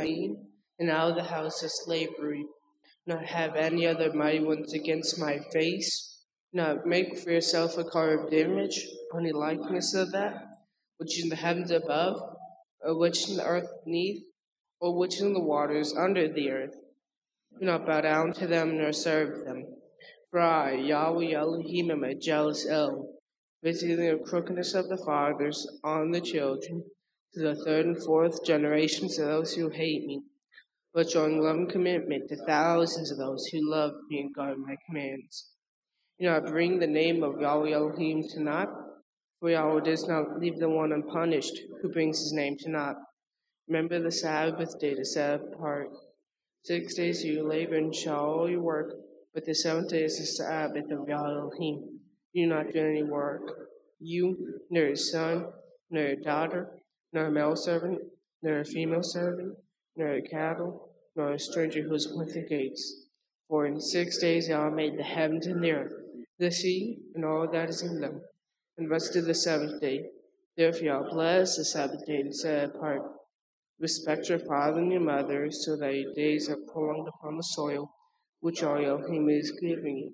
and out of the house of slavery, not have any other mighty ones against my face, not make for yourself a carved image, any likeness of that, which is in the heavens above, or which is in the earth beneath, or which is in the waters under the earth. Do not bow down to them nor serve them. For I, Yahweh Elohim, am a jealous El, visiting the crookedness of the fathers on the children, to the third and fourth generations of those who hate me, but showing love and commitment to thousands of those who love me and guard my commands. Do not bring the name of Yahweh Elohim to naught, for Yahweh does not leave the one unpunished who brings his name to naught. Remember the Sabbath day to set apart. Six days you labor and shall all your work, but the seventh day is the Sabbath of Yahweh Elohim. Do not do any work. You, nor your son, nor your daughter, nor a male servant, nor a female servant, nor a cattle, nor a stranger who is within the gates. For in six days Yahweh made the heavens and the earth, the sea, and all that is in them, and rested the seventh day. Therefore Yahweh blessed the Sabbath day and set apart. Respect your father and your mother, so that your days are prolonged upon the soil which all Elohim is giving you.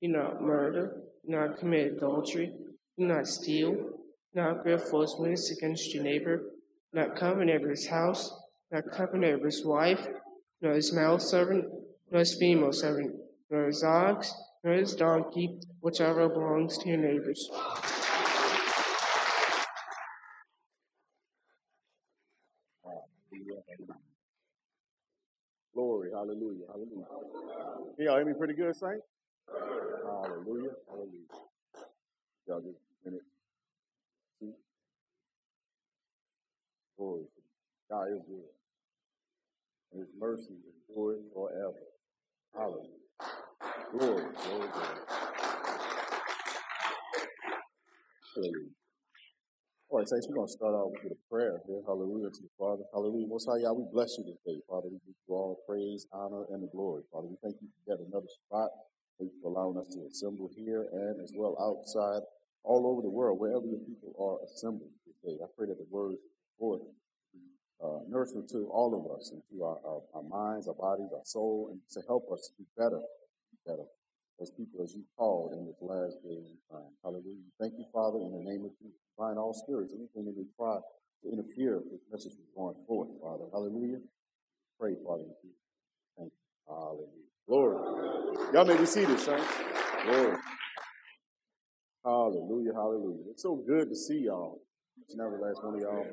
Do not murder, do not commit adultery, do not steal, not bear false witness against your neighbor, not covet neighbor's house, not covet neighbor's wife, nor his male servant, nor his female servant, nor his ox, nor his donkey, whichever belongs to your neighbors. Glory, hallelujah, hallelujah. Can y'all hear me pretty good, Saint? Hallelujah, hallelujah. Y'all just a minute. God is good. And his mercy endures forever. Hallelujah. Glory, glory, glory. Hallelujah. All right, Saints, we're going to start out with a prayer here. Hallelujah to the Father. Hallelujah. Most High, y'all, we bless you this day, Father. We give you all praise, honor, and glory. Father, we thank you for yet another spot. Thank you for allowing us to assemble here and as well outside, all over the world, wherever your people are assembled this day. I pray that the words forth uh, to all of us and to our, our, our minds, our bodies, our soul, and to help us be better, better as people as you called in this last day and time. Hallelujah. Thank you, Father, in the name of Jesus. Bind all spirits, anything that may try to interfere with this message going forth, Father. Hallelujah. Pray, Father, in Jesus. Thank you. Hallelujah. Glory. Y'all may be seated, saints. Glory. Hallelujah, hallelujah. It's so good to see y'all. Each and last one of y'all.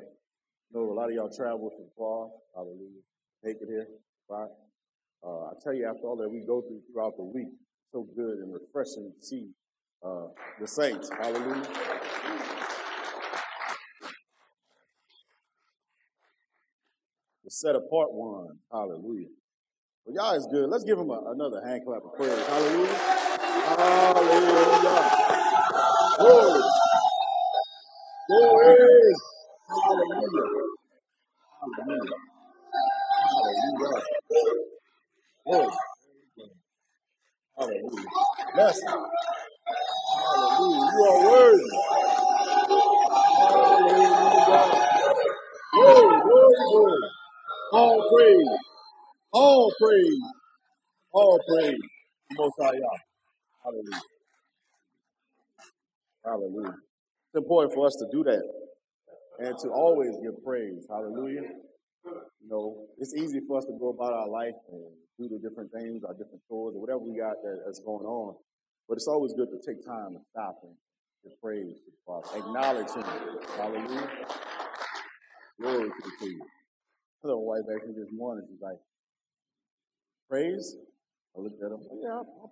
Know a lot of y'all travel from far. Hallelujah. Make it here. Right? Uh, I tell you, after all that we go through throughout the week, so good and refreshing to see uh, the saints. Hallelujah. The set apart one. Hallelujah. Well, Yah is good. Let's give him a, another hand clap of praise. Hallelujah. Hallelujah. Glory. Glory. Hallelujah. Hallelujah. Hallelujah. Glory. Hallelujah. Bless. Hallelujah. You are worthy. Hallelujah. Glory, glory, glory. All praise. All praise. All praise. Most High Yah. Hallelujah. Hallelujah. It's important for us to do that and to always give praise. Hallelujah. You know, it's easy for us to go about our life and do the different things, our different chores, or whatever we got that, that's going on. But it's always good to take time to stop and give praise the Father. Acknowledge Him. Hallelujah. Glory to the King. Hello, wife asked me this morning. She's like, praise? I looked at him. Yeah, I, I.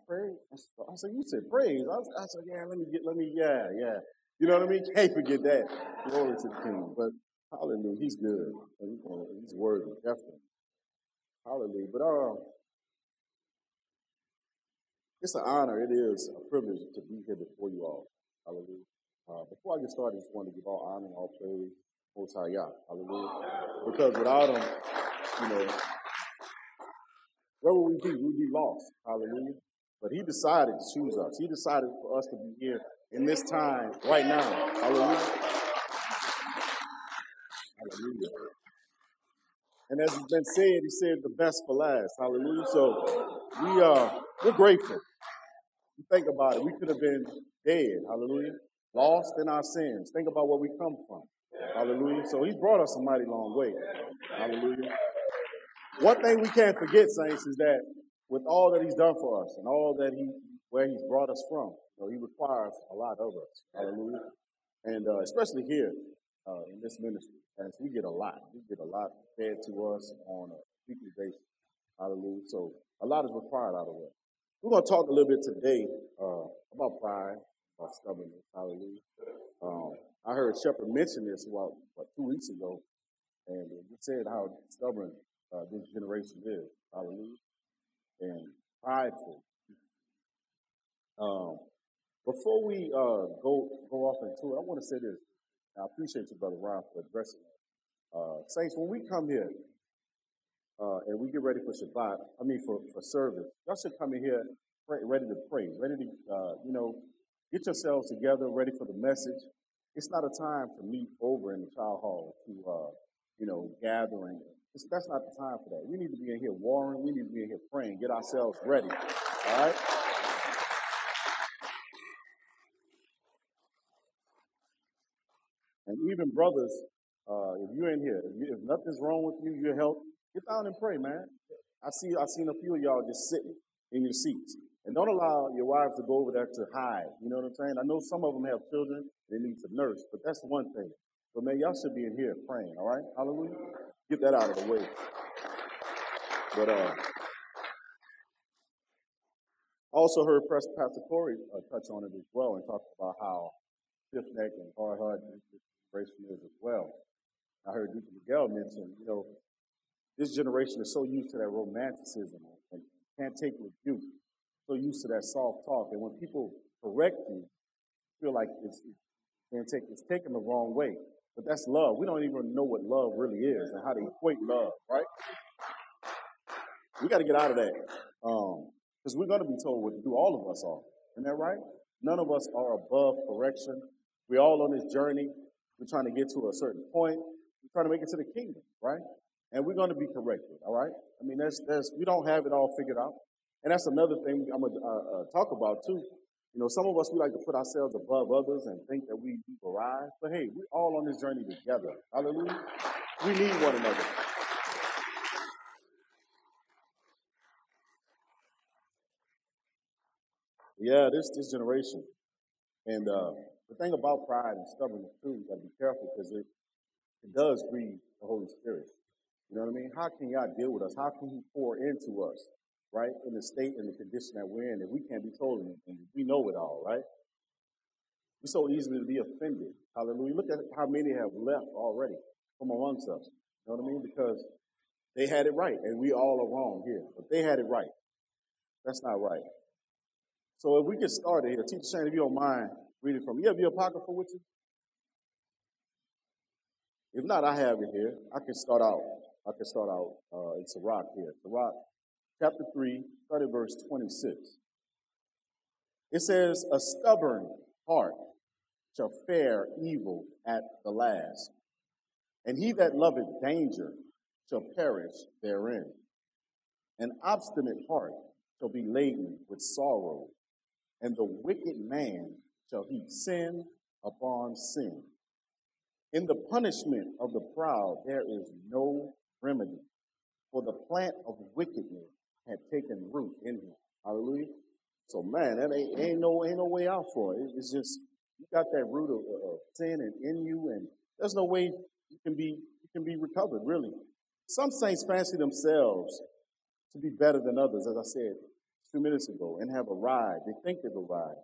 I said, you said praise. I, was- I said, yeah, let me get, let me, yeah, yeah. You know what I mean? Can't forget that. Glory to the King. But hallelujah, he's good. He's worthy, definitely. Hallelujah. But uh, it's an honor. It is a privilege to be here before you all. Hallelujah. Uh, before I get started, I just want to give all honor and all praise Most High Yah. Hallelujah. Because without him, you know, where would we be? We'd be lost. Hallelujah. But he decided to choose us. He decided for us to be here in this time right now. Hallelujah. Hallelujah. And as it's been said, he said the best for last. Hallelujah. So we are we're grateful. You think about it, we could have been dead. Hallelujah. Lost in our sins. Think about where we come from. Hallelujah. So he's brought us a mighty long way. Hallelujah. One thing we can't forget, saints, is that with all that he's done for us and all that he where he's brought us from, know, he requires a lot of us. Hallelujah. And uh, especially here uh, in this ministry, as we get a lot, we get a lot fed to us on a weekly basis. Hallelujah. So a lot is required out of us. We're going to talk a little bit today uh, about pride, about stubbornness. Hallelujah. Um, I heard Shepard mention this about what, two weeks ago, and he said how stubborn uh, this generation is. Hallelujah. And prideful. Um, before we uh, go go off into it, I want to say this. I appreciate you, Brother Ron, for addressing. Uh, Saints, when we come here uh, and we get ready for Shabbat, I mean for, for service, y'all should come in here pray, ready to pray, ready to, uh, you know, get yourselves together, ready for the message. It's not a time to meet over in the child hall to, uh, you know, gathering. It's, that's not the time for that. We need to be in here warring. We need to be in here praying, get ourselves ready. All right? And even brothers, uh, if you're in here, if, you, if nothing's wrong with you, your health, get down and pray, man. I see, I've seen a few of y'all just sitting in your seats. And don't allow your wives to go over there to hide. You know what I'm saying? I know some of them have children, they need to nurse, but that's one thing. But man, y'all should be in here praying, all right? Hallelujah. Get that out of the way. But uh, also heard Pastor Corey uh, touch on it as well and talk about how stiff necked and hard hearted generation is as well. I heard Deacon Miguel mention, you know, this generation is so used to that romanticism and can't take rebuke, so used to that soft talk. And when people correct you, feel like it's, it's, take, it's taken the wrong way. But that's love. We don't even know what love really is and how to equate love, right? We got to get out of that. Because um, we're going to be told what to do. All of us are. Isn't that right? None of us are above correction. We're all on this journey. We're trying to get to a certain point. We're trying to make it to the kingdom, right? And we're going to be corrected, all right? I mean, that's, that's, we don't have it all figured out. And that's another thing I'm going to uh, uh, talk about too. You know, some of us, we like to put ourselves above others and think that we, we arrive. But hey, we're all on this journey together. Hallelujah. We need one another. Yeah, this this generation. And uh, the thing about pride and stubbornness too, you gotta be careful because it it does grieve the Holy Spirit. You know what I mean? How can God deal with us? How can He pour into us, right? In the state and the condition that we're in, if we can't be told anything, we know it all, right? We're so easily to be offended. Hallelujah. Look at how many have left already from amongst us. You know what I mean? Because they had it right, and we all are wrong here. But they had it right. That's not right. So if we get started here, Teacher Shane, if you don't mind, reading from. You have your apocrypha with you? If not, I have it here. I can start out. I can start out. Uh, it's Sirach here. The Sirach, chapter 3, starting verse 26. It says, A stubborn heart shall fare evil at the last, and he that loveth danger shall perish therein. An obstinate heart shall be laden with sorrow, and the wicked man shall heap sin upon sin. In the punishment of the proud, there is no remedy, for the plant of wickedness had taken root in him. Hallelujah. So man, that ain't, ain't no ain't no way out for it. It's just you got that root of, of sin and in you, and there's no way you can be you can be recovered. Really, some saints fancy themselves to be better than others, as I said few minutes ago, and have a ride. They think they've arrived.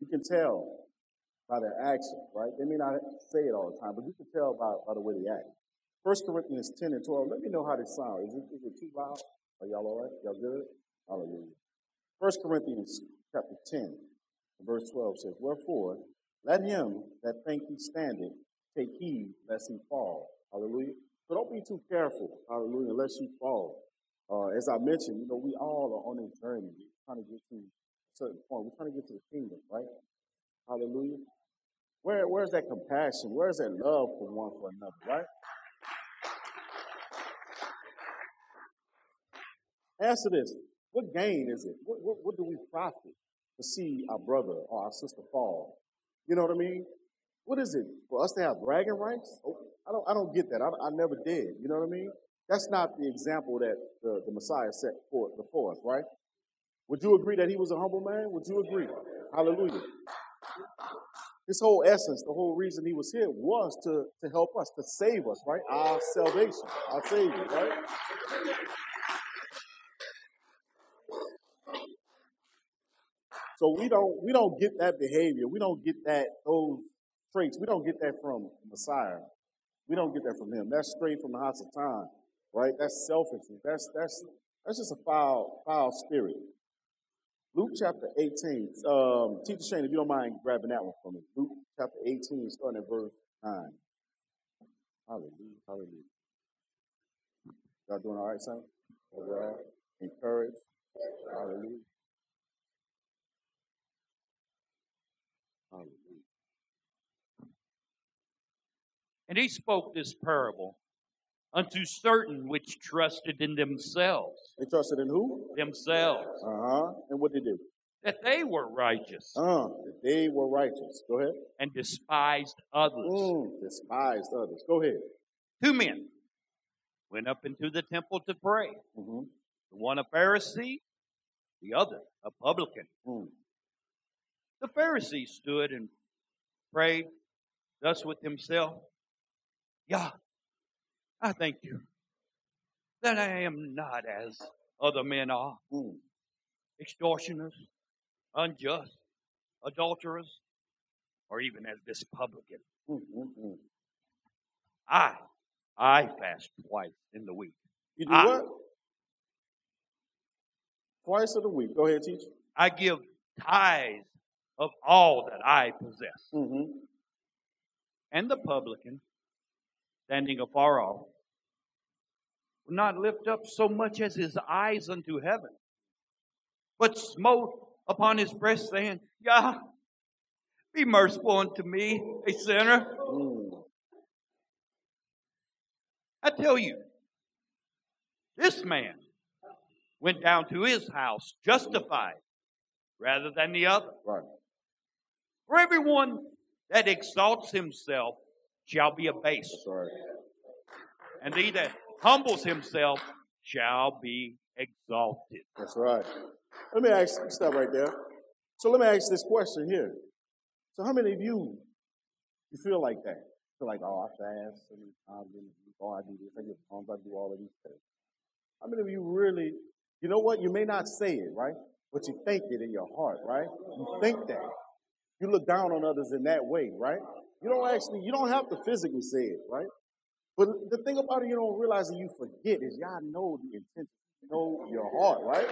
You can tell by their actions, right? They may not say it all the time, but you can tell by, by the way they act. First Corinthians 10 and 12. Let me know how this sounds. Is it, is it too loud? Are y'all all right? Y'all good? Hallelujah. First Corinthians chapter 10, verse 12 says, Wherefore, let him that think he standeth take heed lest he fall. Hallelujah. So don't be too careful, hallelujah, unless you fall. Uh, as I mentioned, you know, we all are on a journey. We're trying to get to certain point. We're trying to get to the kingdom, right? Hallelujah. Where, where's that compassion? Where's that love for one for another, right? Answer this. What gain is it? What, what, what do we profit to see our brother or our sister fall? You know what I mean? What is it for us to have bragging rights? Oh, I don't, I don't get that. I, I never did. You know what I mean? That's not the example that the, the Messiah set forth before us, right? Would you agree that he was a humble man? Would you agree? Hallelujah. His whole essence, the whole reason he was here was to, to help us, to save us, right? Our salvation, our Savior, right? So we don't we don't get that behavior. We don't get that those traits. We don't get that from Messiah. We don't get that from him. That's straight from the house of time, right? That's selfishness. That's that's that's just a foul foul spirit. Luke chapter 18. Um, Teacher Shane, if you don't mind grabbing that one for me. Luke chapter 18, starting at verse 9. Hallelujah. Hallelujah. Y'all doing all right, son? Overall? Encouraged? Hallelujah. Hallelujah. And he spoke this parable unto certain which trusted in themselves, They trusted in who? themselves, Uh huh. And what did they do? that they were righteous Uh, that they were righteous. Go ahead. and despised others. Mm, despised others. Go ahead. Two men went up into the temple to pray. hmm The one a Pharisee, the other a publican. Mm. The Pharisee stood and prayed thus with himself Yah, I thank you that I am not as other men are Mm. extortioners, unjust, adulterers, or even as this publican. Mm, mm, mm. I, I fast twice in the week. You do Ah. what? Twice in the week. Go ahead, teach. I give tithes of all that I possess. Mm-hmm. And the publican, standing afar off, would not lift up so much as his eyes unto heaven, but smote upon his breast, saying, Yah, be merciful unto me, a sinner. I tell you, this man went down to his house justified rather than the other. Right. For everyone that exalts himself shall be abased, right. and he that humbles himself shall be exalted. That's right. Let me ask stop right there. So let me ask this question here. So how many of you you feel like that? Feel like, oh, I fast, so many times oh, I do this, I get I do all of these things. How many of you really, you know what? You may not say it, right? But you think it in your heart, right? You think that. You look down on others in that way, right? You don't actually, you don't have to physically say it, right? But the thing about it, you don't realize and you forget is Yah know the intention, know your heart, right?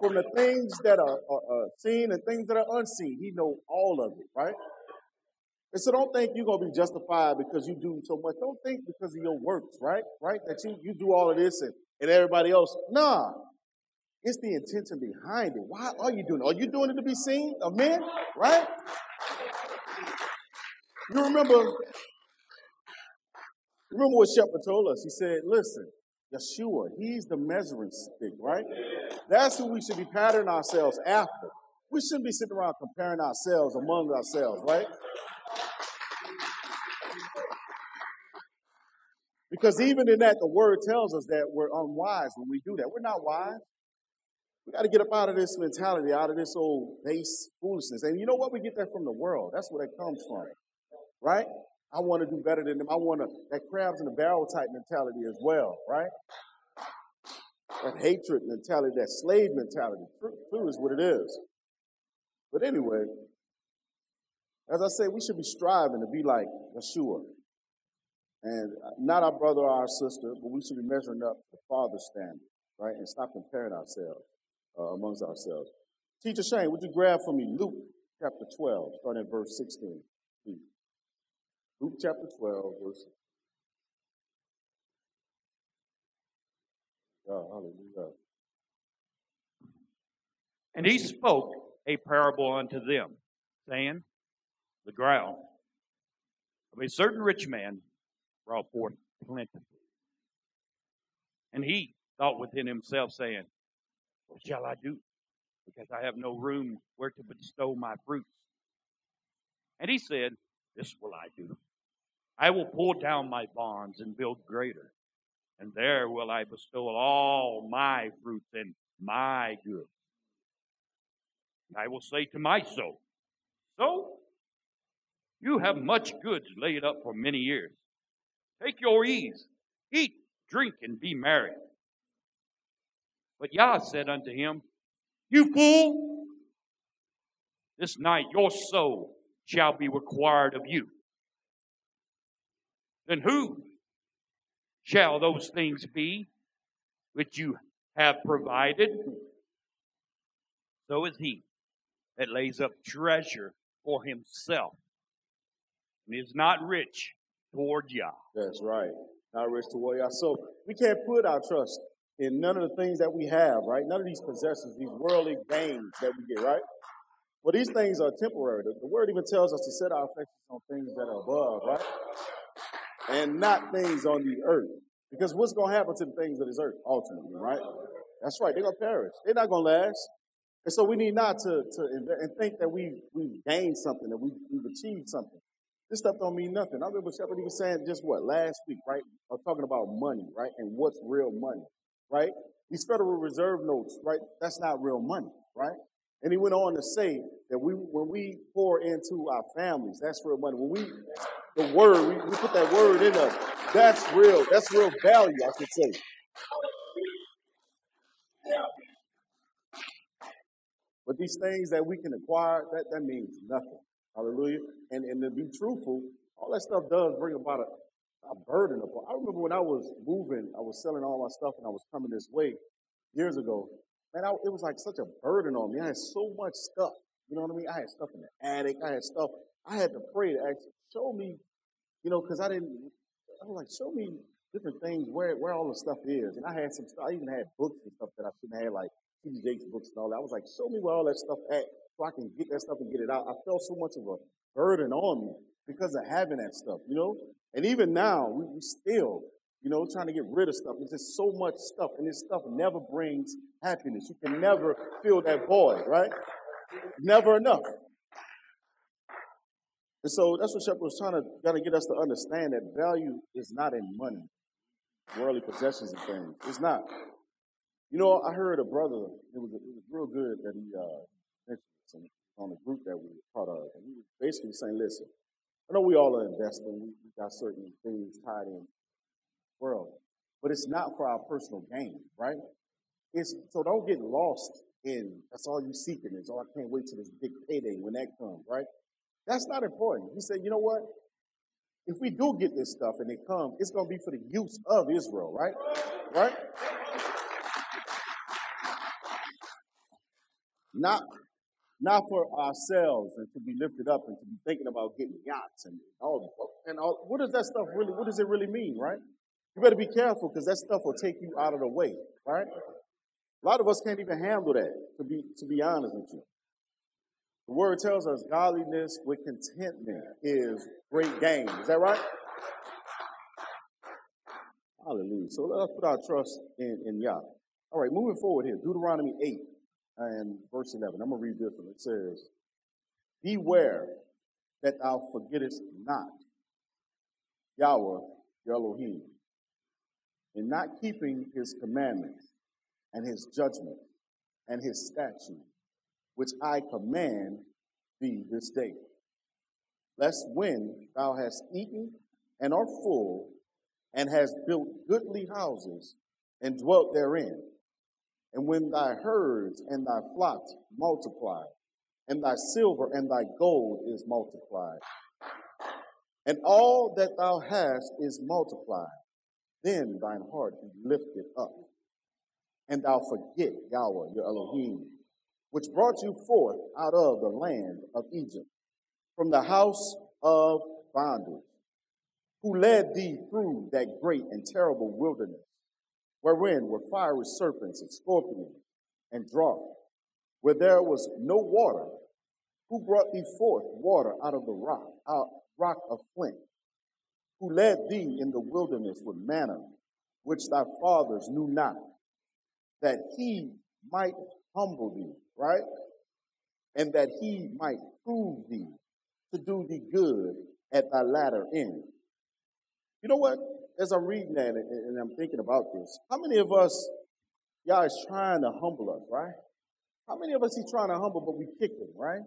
From the things that are, are, are seen and things that are unseen, he know all of it, right? And so don't think you're gonna be justified because you do so much. Don't think because of your works, right? Right? That you, you do all of this and, and everybody else. Nah. It's the intention behind it. Why are you doing it? Are you doing it to be seen of men? Right? You remember, remember what Shepard told us? He said, listen, Yeshua, he's the measuring stick, right? That's who we should be patterning ourselves after. We shouldn't be sitting around comparing ourselves among ourselves, right? Because even in that, the word tells us that we're unwise when we do that. We're not wise. We got to get up out of this mentality, out of this old base foolishness. And you know what? We get that from the world. That's where that comes from, right? I want to do better than them. I want to, that crabs in the barrel type mentality as well, right? That hatred mentality, that slave mentality. True, is what it is. But anyway, as I say, we should be striving to be like Yeshua. And not our brother or our sister, but we should be measuring up the Father's standard, right? And stop comparing ourselves uh, amongst ourselves. Teacher Shane, would you grab for me Luke chapter 12, starting at verse 16, please? Luke chapter 12, verse. Oh, hallelujah. And he spoke a parable unto them, saying, The ground of a certain rich man brought forth plentifully. And he thought within himself, saying, What shall I do? Because I have no room where to bestow my fruits. And he said, This will I do. I will pull down my barns and build greater, and there will I bestow all my fruits and my goods. And I will say to my soul, So you have much goods laid up for many years. Take your ease, eat, drink, and be merry. But Yah said unto him, You fool! This night your soul shall be required of you. Then who shall those things be which you have provided? So is he that lays up treasure for himself and is not rich toward Yah. That's right. Not rich toward Yah. So we can't put our trust in none of the things that we have, right? None of these possessions, these worldly gains that we get, right? Well, these things are temporary. The, the word even tells us to set our affections on things that are above, right? And not things on the earth. Because what's going to happen to the things of this earth ultimately, right? That's right. They're going to perish. They're not going to last. And so we need not to, to and think that we, we've gained something, that we, we've achieved something. This stuff don't mean nothing. I remember Shepard was saying just what, last week, right? I was talking about money, right? And what's real money, right? These Federal Reserve notes, right? That's not real money, right? And he went on to say that we, when we pour into our families, that's real money. When we, the word, we, we put that word in us, that's real, that's real value, I should say. But these things that we can acquire, that, that means nothing. Hallelujah. And, and to be truthful, all that stuff does bring about a, a burden upon. I remember when I was moving, I was selling all my stuff and I was coming this way years ago man, I, it was like such a burden on me. I had so much stuff. You know what I mean? I had stuff in the attic. I had stuff. I had to pray to actually show me, you know, because I didn't. I was like, show me different things where where all the stuff is. And I had some stuff. I even had books and stuff that I shouldn't have, like T.D. Jakes books and all that. I was like, show me where all that stuff at, so I can get that stuff and get it out. I felt so much of a burden on me because of having that stuff, you know. And even now, we, we still you know, trying to get rid of stuff. There's just so much stuff, and this stuff never brings happiness. You can never fill that void, right? Never enough. And so that's what Shepard was trying to of get us to understand that value is not in money, worldly possessions and things. It's not. You know, I heard a brother. It was it was real good that he uh, mentioned on the group that we were part of, and he was basically saying, "Listen, I know we all are investing. We got certain things tied in world. But it's not for our personal gain, right? It's so don't get lost in that's all you seeking is, oh, I can't wait till this big payday when that comes, right? That's not important. He said, you know what? If we do get this stuff and it comes, it's going to be for the use of Israel, right? Right? Not, not for ourselves and to be lifted up and to be thinking about getting yachts and all, and all. What does that stuff really, what does it really mean, right? You better be careful because that stuff will take you out of the way, right? A lot of us can't even handle that, to be, to be honest with you. The word tells us godliness with contentment is great gain. Is that right? Hallelujah. So let us put our trust in, in Yah. All right, moving forward here, Deuteronomy 8 and verse 11. I'm going to read this one. It says, Beware that thou forgettest not Yahweh, your Elohim, in not keeping his commandments and his judgment and his statutes, which I command thee this day. Lest when thou hast eaten and art full, and hast built goodly houses and dwelt therein, and when thy herds and thy flocks multiply, and thy silver and thy gold is multiplied, and all that thou hast is multiplied, then thine heart be lifted up, and thou forget Yahweh your Elohim, which brought you forth out of the land of Egypt, from the house of bondage, who led thee through that great and terrible wilderness, wherein were fiery serpents and scorpions and drought, where there was no water, who brought thee forth water out of the rock, out rock of flint, who led thee in the wilderness with manna which thy fathers knew not, that he might humble thee, right? And that he might prove thee to do thee good at thy latter end. You know what? As I'm reading that and I'm thinking about this, how many of us, Yah is trying to humble us, right? How many of us he's trying to humble, but we kick him, right?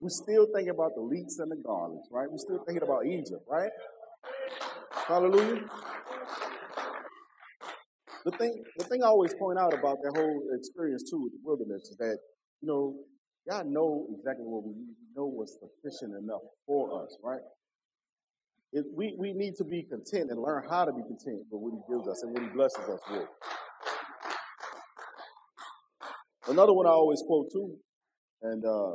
We're still thinking about the leeks and the garlics, right? We're still thinking about Egypt, right? Hallelujah. The thing, the thing I always point out about that whole experience too with the wilderness is that, you know, God know exactly what we need. We know what's sufficient enough for us, right? It, we, we need to be content and learn how to be content with what he gives us and what he blesses us with. Another one I always quote too, and uh,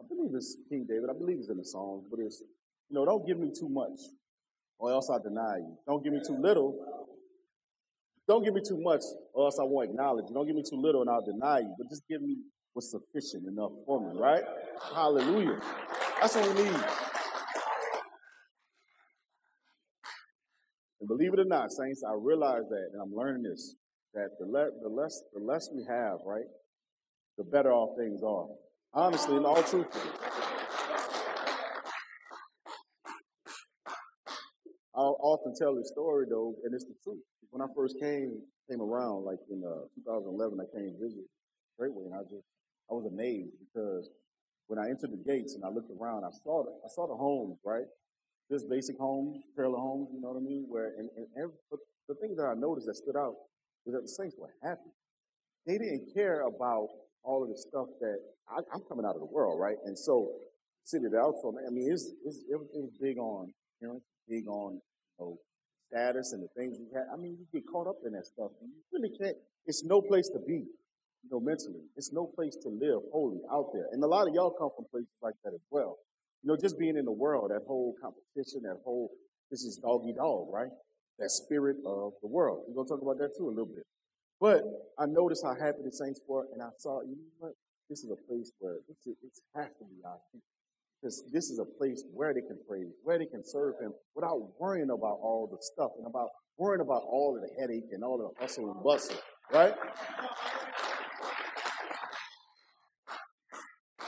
I believe it's King David. I believe it's in the Psalms, but it's, you know, don't give me too much or else I deny you. Don't give me too little. Don't give me too much or else I won't acknowledge you. Don't give me too little and I'll deny you. But just give me what's sufficient enough for me, right? Hallelujah. That's what we need. And believe it or not, saints, I realize that, and I'm learning this, that the, le- the less the less we have, right, the better off things are. Honestly, in all truth. I'll often tell this story though, and it's the truth. When I first came came around, like in uh, 2011, I came visit Greatway, and I just I was amazed because when I entered the gates and I looked around, I saw the, I saw the homes, right? Just basic homes, trailer homes, you know what I mean? Where and, and every, but the thing that I noticed that stood out is that the saints were happy. They didn't care about all of the stuff that I, am coming out of the world, right? And so, city of Alto, I mean, it's, it's, big on appearance, big on know, status and the things we have. I mean, you get caught up in that stuff. You really can't. It's no place to be, you know, mentally. It's no place to live holy out there. And a lot of y'all come from places like that as well. You know, just being in the world, that whole competition, that whole this is doggy dog, right? That spirit of the world. We're gonna talk about that too a little bit. But I noticed how happy the saints were, and I saw, you know what? This is a place where is, this has to be our people. Because this is a place where they can praise, where they can serve Him without worrying about all the stuff and about worrying about all of the headache and all the hustle and bustle, right?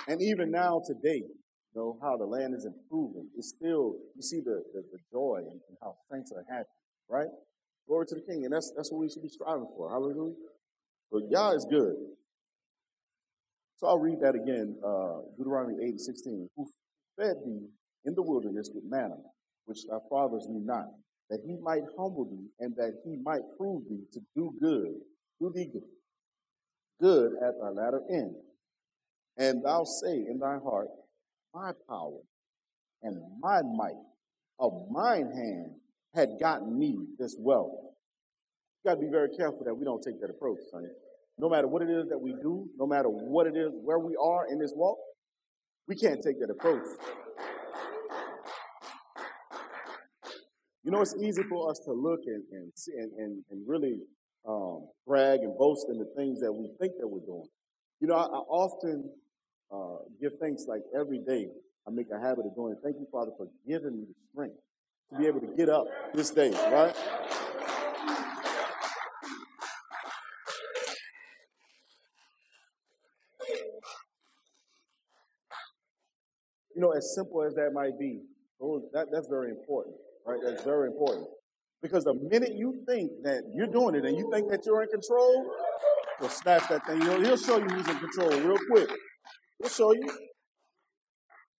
And even now, today, you know, how the land is improving, it's still, you see the, the, the joy and, and how saints are happy, right? Glory to the King. And that's, that's what we should be striving for. Hallelujah. But Yah is good. So I'll read that again. Uh, Deuteronomy 8 and 16. Who fed thee in the wilderness with manna, which thy fathers knew not, that he might humble thee and that he might prove thee to do good, do thee good, good at thy latter end. And thou say in thy heart, my power and my might of mine hand had gotten me this wealth. You got to be very careful that we don't take that approach, son. No matter what it is that we do, no matter what it is, where we are in this walk, we can't take that approach. You know, it's easy for us to look and and and, and really um, brag and boast in the things that we think that we're doing. You know, I, I often uh, give thanks like every day. I make a habit of doing. Thank you, Father, for giving me the strength to be able to get up this day, right? You know, as simple as that might be, that, that's very important, right? That's very important. Because the minute you think that you're doing it and you think that you're in control, he'll snatch that thing. He'll, he'll show you who's in control real quick. He'll show you.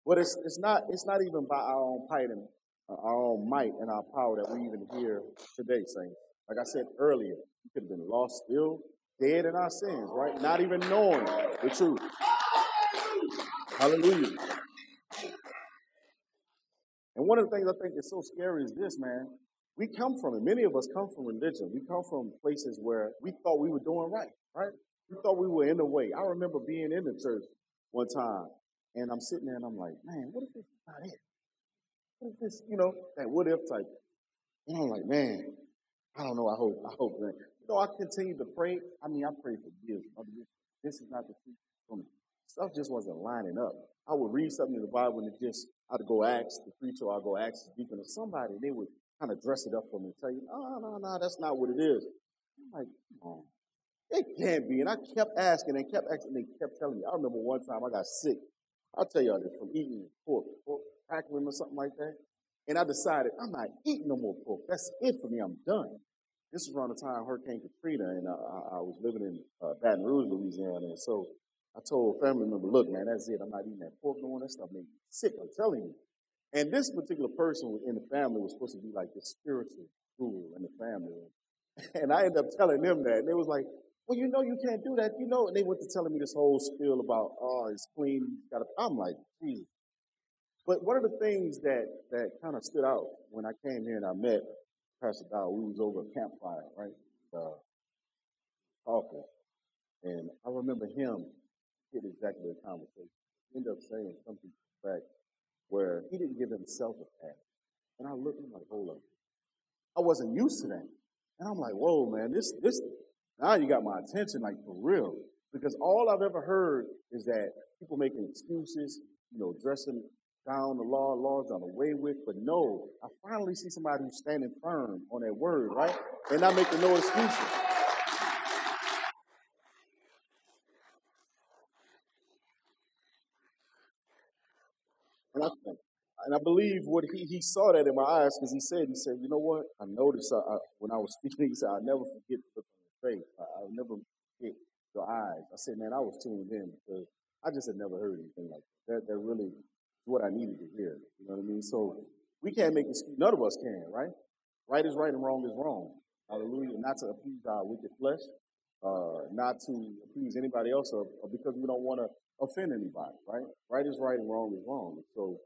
But it's, it's not it's not even by our own might and uh, our own might and our power that we even hear today, saying. Like I said earlier, we could have been lost, still dead in our sins, right? Not even knowing the truth. Hallelujah. And one of the things I think is so scary is this, man. We come from it. Many of us come from religion. We come from places where we thought we were doing right, right? We thought we were in the way. I remember being in the church one time, and I'm sitting there and I'm like, man, what if this is not it? What if this, you know, that what if type? And I'm like, man, I don't know. I hope, I hope, man. You I continue to pray. I mean, I prayed for years. This is not the truth for me. Stuff just wasn't lining up. I would read something in the Bible and it just, I'd go ask the preacher I'd go ask the deacon or somebody. They would kind of dress it up for me and tell you, no, no, no, that's not what it is. I'm like, on. It can't be. And I kept asking and kept asking and they kept telling me. I remember one time I got sick. I'll tell y'all this from eating pork, pork crackling or something like that. And I decided I'm not eating no more pork. That's it for me. I'm done. This was around the time Hurricane Katrina, and I, I was living in uh, Baton Rouge, Louisiana. And so I told family member, look, man, that's it. I'm not eating that pork no more. That stuff makes me sick. I'm telling you. And this particular person in the family was supposed to be like the spiritual guru in the family. And I ended up telling them that. And they was like, well, you know you can't do that. You know, and they went to telling me this whole spiel about, oh, it's clean. Got a, I'm like, Jesus. But one of the things that, that kind of stood out when I came here and I met Pastor Dow, we was over a campfire, right? Uh, talking. And I remember him get exactly the conversation. He ended up saying something back where he didn't give himself a pat. And I looked at him like, hold up. I wasn't used to that. And I'm like, whoa, man, this, this, now you got my attention, like for real. Because all I've ever heard is that people making excuses, you know, dressing down the law, laws done away with. But no, I finally see somebody who's standing firm on their word, right? And not making no excuses. And I, and I believe what he, he saw that in my eyes because he said, he said, you know what? I noticed uh, I, when I was speaking, he said, I'll never forget the look on your face. I, I'll never forget your eyes. I said, man, I was tuned in because I just had never heard anything like that. That, that really is what I needed to hear. You know what I mean? So we can't make excuse. None of us can, right? Right is right and wrong is wrong. Hallelujah. Not to appease our wicked flesh, uh, not to appease anybody else, or, or because we don't want to offend anybody, right? Right is right and wrong is wrong. So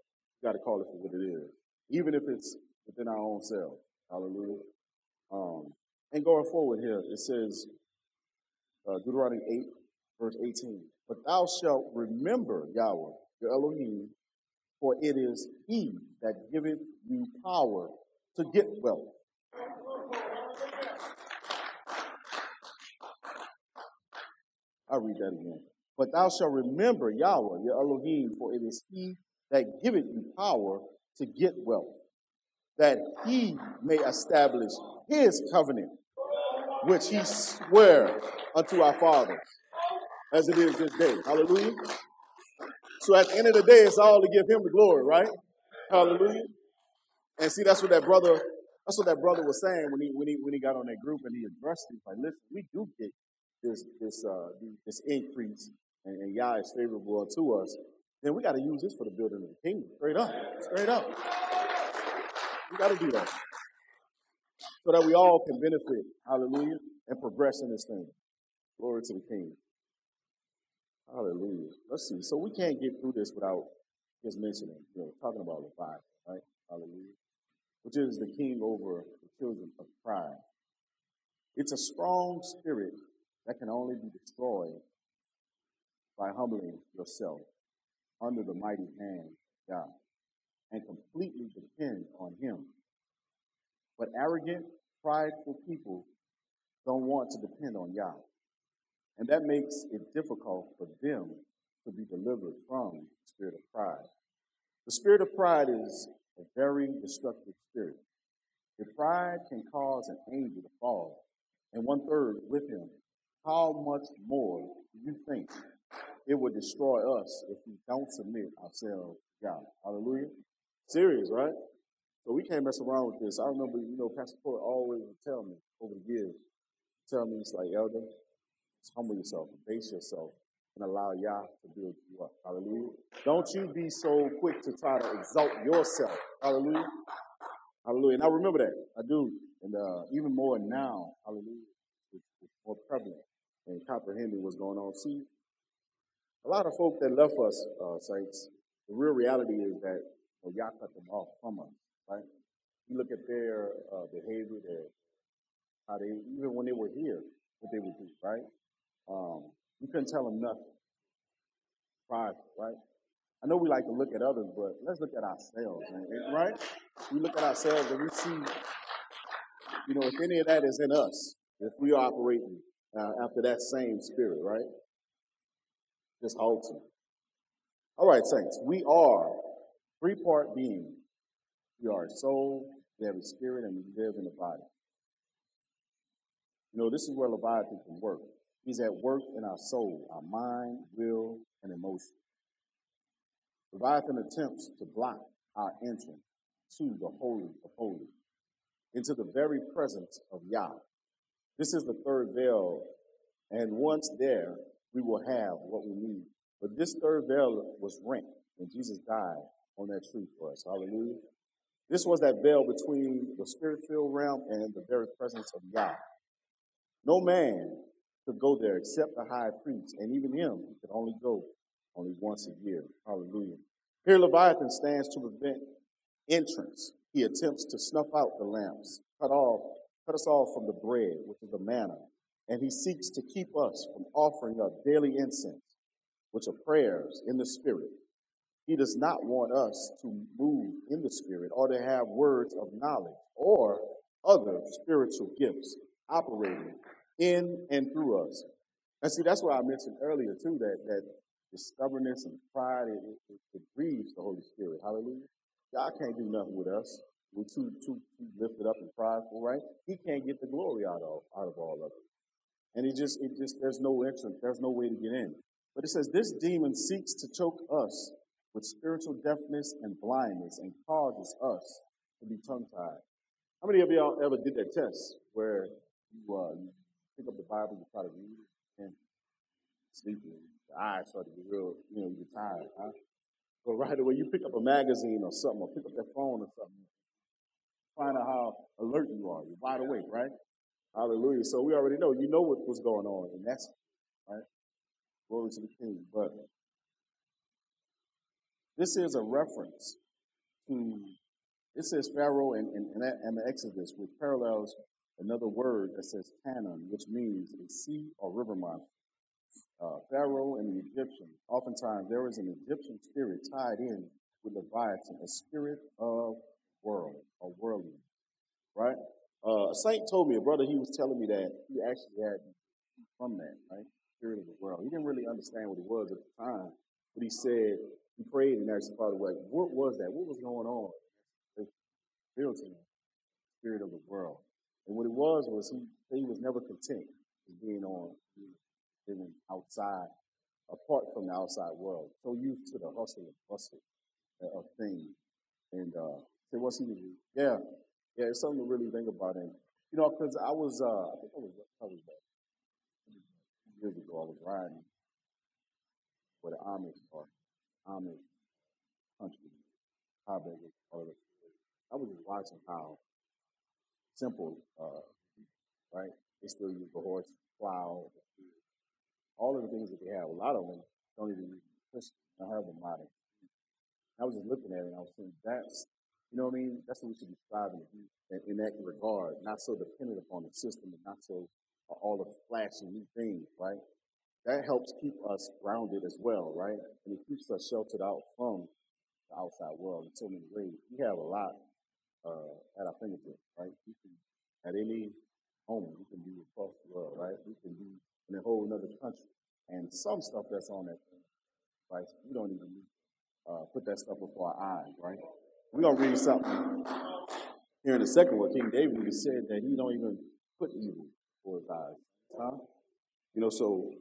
got to call it for what it is, even if it's within our own self. Hallelujah. Um, and going forward here, it says, uh, Deuteronomy 8, verse 18. But thou shalt remember Yahweh, your Elohim, for it is he that giveth you power to get wealth. I'll read that again. But thou shalt remember Yahweh, your Elohim, for it is he that giveth you power to get wealth, that he may establish his covenant, which he sware unto our fathers, as it is this day. Hallelujah. So at the end of the day, it's all to give him the glory, right? Hallelujah. And see, that's what that brother, that's what that brother was saying when he when he when he got on that group and he addressed it. Like, listen, we do get this this uh this increase and, and Yah is favorable to us, then we got to use this for the building of the kingdom. Straight up. Straight up. We got to do that. So that we all can benefit, hallelujah, and progress in this thing. Glory to the King. Hallelujah. Let's see. So we can't get through this without just mentioning, you know, talking about Leviathan, right? Hallelujah. Which is the king over the children of pride. It's a strong spirit that can only be destroyed by humbling yourself under the mighty hand of God and completely depend on Him. But arrogant, prideful people don't want to depend on Yah. And that makes it difficult for them to be delivered from the spirit of pride. The spirit of pride is a very destructive spirit. If pride can cause an angel to fall, and one third with him, how much more do you think it would destroy us if we don't submit ourselves to God. Hallelujah. Serious, right? So we can't mess around with this. I remember, you know, Pastor Porter always would tell me over the years, tell me, it's like, Elder, just humble yourself, base yourself, and allow Yah to build you up. Hallelujah. Don't you be so quick to try to exalt yourself. Hallelujah. Hallelujah. And I remember that. I do. And uh, even more now, hallelujah, it's, it's more prevalent and comprehending what's going on. See, a lot of folk that left us, uh, saints, the real reality is that well, y'all cut them off from us, right? You look at their uh, behavior, their how they even when they were here, what they would do, right? Um, you couldn't tell them nothing. Pride, right? I know we like to look at others, but let's look at ourselves, right? We look at ourselves and we see, you know, if any of that is in us, if we are operating uh, after that same spirit, right? Just ultimate. All right, saints, we are three part being. We are soul, We have a spirit and we live in a body. You know, this is where Leviathan can work. He's at work in our soul, our mind, will, and emotion. Leviathan attempts to block our entrance to the Holy of Holies, into the very presence of Yah. This is the third veil, and once there, we will have what we need. But this third veil was rent when Jesus died on that tree for us. Hallelujah. This was that veil between the spirit-filled realm and the very presence of God. No man could go there except the high priest, and even him he could only go only once a year. Hallelujah. Here Leviathan stands to prevent entrance. He attempts to snuff out the lamps, cut off, cut us off from the bread, which is the manna, and he seeks to keep us from offering up daily incense, which are prayers in the spirit. He does not want us to move in the spirit or to have words of knowledge or other spiritual gifts operating in and through us. And see, that's why I mentioned earlier too that that stubbornness and pride it, it, it grieves the Holy Spirit. Hallelujah. God can't do nothing with us. We're too too too lifted up and prideful, right? He can't get the glory out of out of all of it. And he just it just there's no entrance, there's no way to get in. But it says this demon seeks to choke us with spiritual deafness and blindness and causes us to be tongue tied. How many of y'all ever did that test where you, uh, you pick up the Bible, you try to read it, and sleep, and your eyes start to get real, you know, you get tired, huh? But right away, you pick up a magazine or something, or pick up that phone or something, find out how alert you are. You're wide awake, right? Hallelujah. So we already know, you know what, was going on, and that's, right? Glory to the King. But this is a reference to, it says Pharaoh and, and, and the Exodus, which parallels another word that says tannin, which means a sea or river monster. Uh, Pharaoh and the Egyptians, oftentimes there is an Egyptian spirit tied in with Leviathan, a spirit of world or worldly, right? Uh, a saint told me, a brother, he was telling me that he actually had from that, right? Spirit of the world. He didn't really understand what it was at the time, but he said, he prayed and asked the Father, like, what was that? What was going on? Built in spirit of the world. And what it was was he he was never content with being on living outside, apart from the outside world. So used to the hustle and bustle of things. And uh so what's he? Yeah. Yeah, it's something to really think about. And you know, because I was uh I think I was probably about years ago, I was riding where the Amish are. Amish country, I was just watching how simple, uh, right? They still use the horse, plow, all of the things that they have. A lot of them don't even use Christian. I have the modern. I was just looking at it and I was saying, that's, you know what I mean? That's what we should be striving to do in, in that regard. Not so dependent upon the system and not so uh, all the flashy new things, right? That helps keep us grounded as well, right? And it keeps us sheltered out from the outside world in so many ways. We have a lot uh, at our fingertips, right? We can, at any moment, we can be across the world, right? We can be in a whole other country. And some stuff that's on that right? We don't even uh, put that stuff before our eyes, right? We're to read something here in the second one. King David even said that he don't even put evil before his eyes. Huh? You know, so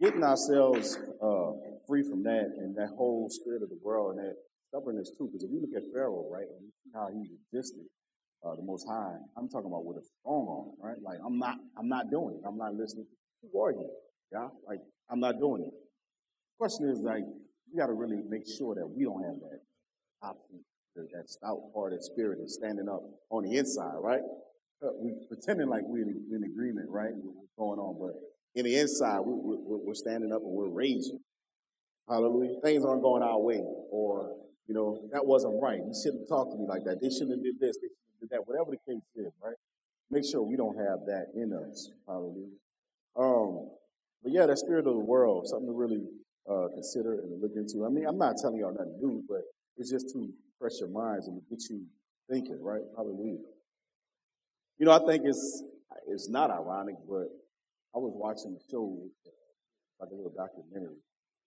getting ourselves uh, free from that and that whole spirit of the world and that stubbornness too, because if you look at Pharaoh, right, and how he resisted uh, the Most High, I'm talking about with a strong arm, right? Like I'm not, I'm not doing it. I'm not listening. Are you? Yeah, like I'm not doing it. Question is like we got to really make sure that we don't have that that stout hearted spirit is standing up on the inside, right? Uh, we pretending like we're in, in agreement, right? What's going on, but in the inside, we, we, we're standing up and we're raging. Hallelujah. Things aren't going our way, or you know, that wasn't right. You shouldn't talk to me like that. They shouldn't have did this. They shouldn't have did that. Whatever the case is, right? Make sure we don't have that in us. Hallelujah. Um, but yeah, that spirit of the world, something to really uh, consider and look into. I mean, I'm not telling y'all nothing new, but it's just to press your minds and get you thinking, right? Hallelujah. You know, I think it's it's not ironic, but I was watching a show, like a little documentary,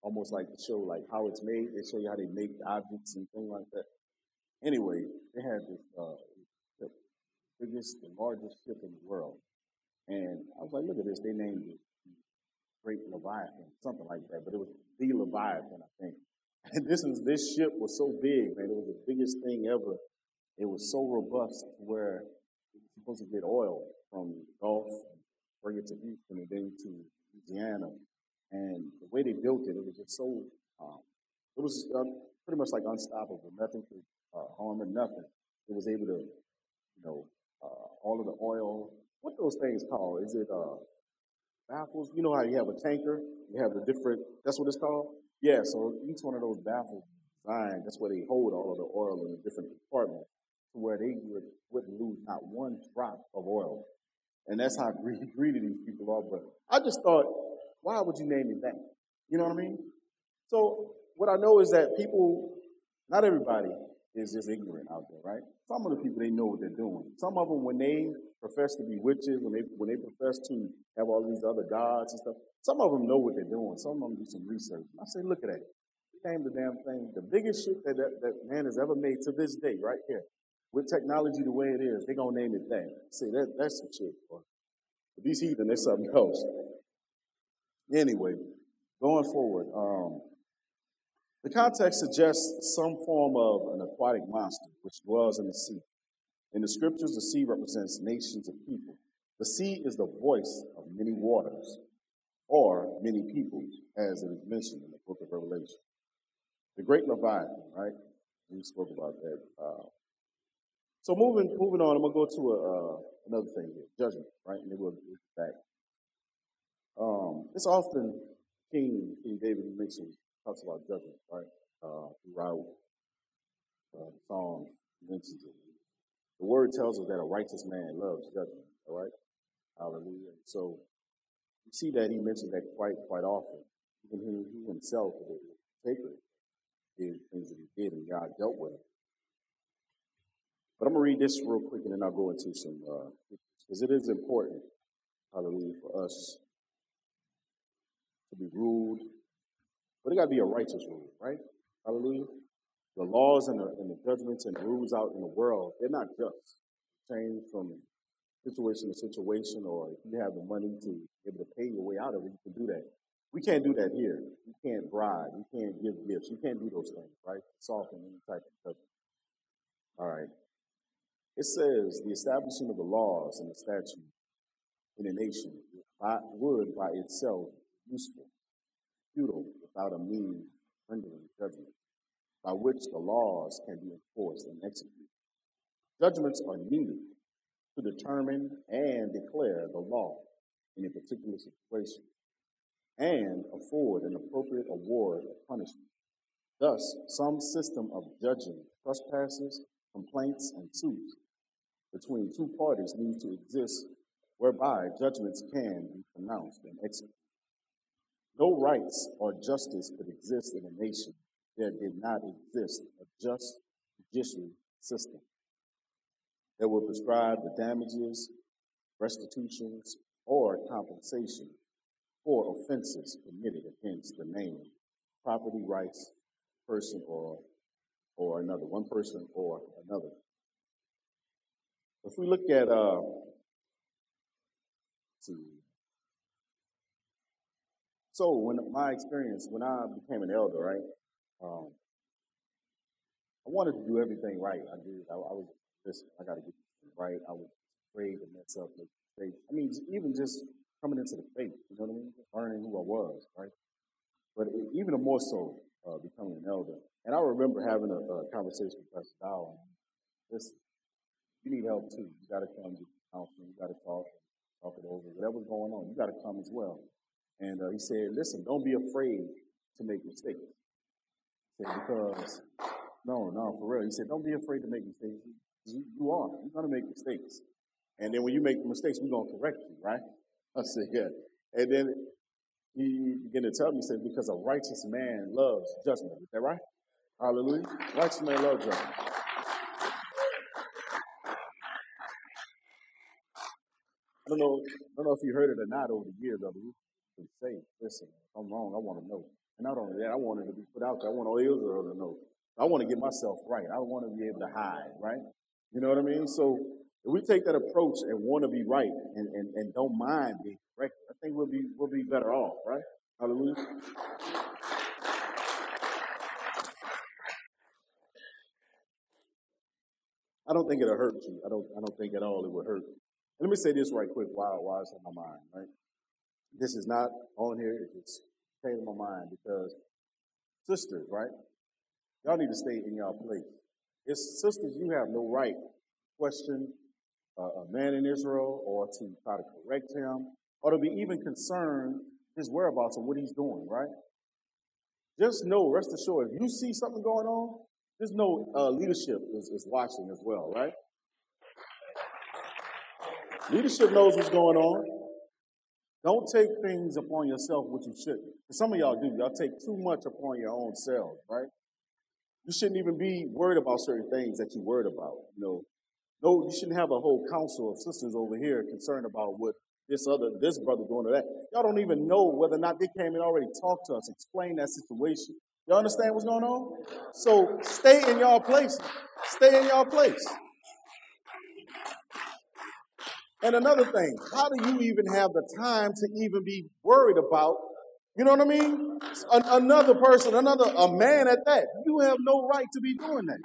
almost like the show, like how it's made. They show you how they make objects and things like that. Anyway, they had this uh, biggest, the largest ship in the world. And I was like, look at this. They named it Great Leviathan, something like that. But it was the Leviathan, I think. And this was this ship was so big, man. It was the biggest thing ever. It was so robust where it was supposed to get oil from the Gulf, bring it to Houston, and then to Louisiana. And the way they built it, it was just so. Um, it was uh, pretty much like unstoppable. Nothing could uh, harm it. Nothing. It was able to, you know, uh, all of the oil. What those things called? Is it uh, baffles? You know how you have a tanker, you have the different. That's what it's called. Yeah. So each one of those baffles designed. That's where they hold all of the oil in the different compartments, to where they would wouldn't lose not one drop of oil. And that's how greedy, greedy these people are. But I just thought, why would you name it that? You know what I mean? So what I know is that people, not everybody is just ignorant out there, right? Some of the people they know what they're doing. Some of them, when they profess to be witches, when they when they profess to have all these other gods and stuff, some of them know what they're doing. Some of them do some research. I say, look at that. He named the damn thing the biggest shit that, that that man has ever made to this day, right here. With technology the way it is, they're gonna name it that. See, that that's some shit, boy. But these heathen, they're something else. Anyway, going forward, um, the context suggests some form of an aquatic monster which dwells in the sea. In the scriptures, the sea represents nations of people. The sea is the voice of many waters or many peoples, as it is mentioned in the book of Revelation. The great Leviathan, right? We spoke about that. Uh, so moving moving on, I'm gonna go to a, uh, another thing here, judgment, right? And then we'll get back. Um, it's often King King David mentions talks about judgment, right? Uh, throughout uh, the song mentions it. The word tells us that a righteous man loves judgment, all right? Hallelujah. So you see that he mentions that quite quite often. Even he, he himself, taker, did things that he did, and God dealt with him. But I'm gonna read this real quick, and then I'll go into some because uh, it is important, hallelujah, for us to be ruled but it got to be a righteous rule, right? Hallelujah. The laws and the, and the judgments and the rules out in the world, they're not just. Change from situation to situation, or if you have the money to be able to pay your way out of it, you can do that. We can't do that here. You can't bribe. You can't give gifts. You can't do those things, right? Soften any type of judgment. All right. It says the establishing of the laws and the statutes in a nation would by itself useful, futile, without a means rendering judgment by which the laws can be enforced and executed. Judgments are needed to determine and declare the law in a particular situation and afford an appropriate award of punishment. Thus, some system of judging trespasses, complaints, and suits between two parties needs to exist whereby judgments can be pronounced and executed. No rights or justice could exist in a nation that did not exist a just judicial system that would prescribe the damages, restitutions, or compensation for offenses committed against the name, property rights, person or or another, one person or another. If we look at uh, so when my experience, when I became an elder, right, um, I wanted to do everything right. I did. I, I was listen. I got to get this right. I was afraid to mess up. I mean, even just coming into the faith, you know what I mean? Learning who I was, right? But it, even more so, uh, becoming an elder. And I remember having a, a conversation with Pastor Dow. Listen, you need help too. You got to come to counseling. You got to talk, talk it over. Whatever's going on, you got to come as well. And uh, he said, listen, don't be afraid to make mistakes. Because, no, no, for real. He said, don't be afraid to make mistakes. You, you are. You're going to make mistakes. And then when you make mistakes, we're going to correct you, right? I said, yeah. And then he began to tell me, he said, because a righteous man loves judgment. Is that right? Hallelujah. Righteous man loves judgment. I don't know, I don't know if you heard it or not over the years, can say, listen, if I'm wrong, I want to know. And not only that, I want it to be put out there. I want all Israel to know. I want to get myself right. I want to be able to hide, right? You know what I mean? So If we take that approach and want to be right and, and, and don't mind being correct, I think we'll be we'll be better off, right? Hallelujah. I don't think it'll hurt you. I don't I don't think at all it would hurt. Let me say this right quick while while it's on my mind, right? This is not on here, it just came to my mind because sisters, right? Y'all need to stay in y'all place. It's sisters, you have no right to question uh, a man in Israel or to try to correct him or to be even concerned his whereabouts and what he's doing, right? Just know, rest assured, if you see something going on, just know uh, leadership is, is watching as well, right? Leadership knows what's going on. Don't take things upon yourself which you shouldn't. Some of y'all do. Y'all take too much upon your own selves, right? You shouldn't even be worried about certain things that you're worried about. You know, no, you shouldn't have a whole council of sisters over here concerned about what this other, this brother doing or that. Y'all don't even know whether or not they came and already talked to us, explain that situation. Y'all understand what's going on? So stay in y'all place. Stay in y'all place. And another thing, how do you even have the time to even be worried about, you know what I mean? An- another person, another, a man at that. You have no right to be doing that.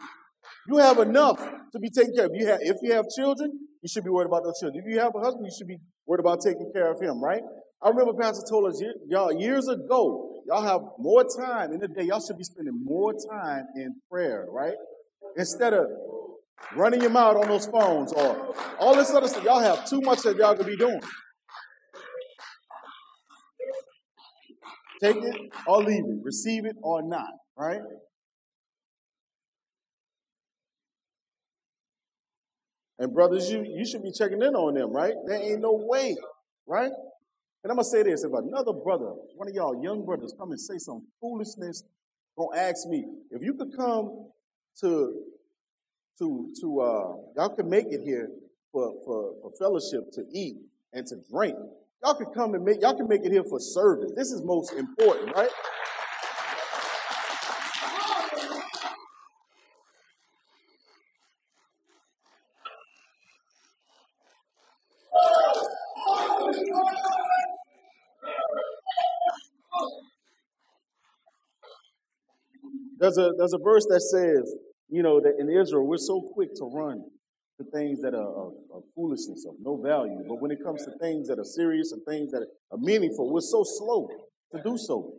You have enough to be taken care of. You have, if you have children, you should be worried about those children. If you have a husband, you should be worried about taking care of him, right? I remember Pastor told us, y'all, years ago, y'all have more time in the day. Y'all should be spending more time in prayer, right? Instead of running your mouth on those phones or all this other stuff. Y'all have too much that y'all could be doing. Take it or leave it. Receive it or not, right? And brothers, you, you should be checking in on them, right? There ain't no way, right? And I'm gonna say this: if another brother, one of y'all young brothers, come and say some foolishness, gonna ask me if you could come to to to uh y'all can make it here for, for for fellowship to eat and to drink. Y'all can come and make y'all can make it here for service. This is most important, right? There's a there's a verse that says, you know, that in Israel we're so quick to run to things that are foolishness, of no value. But when it comes to things that are serious and things that are meaningful, we're so slow to do so.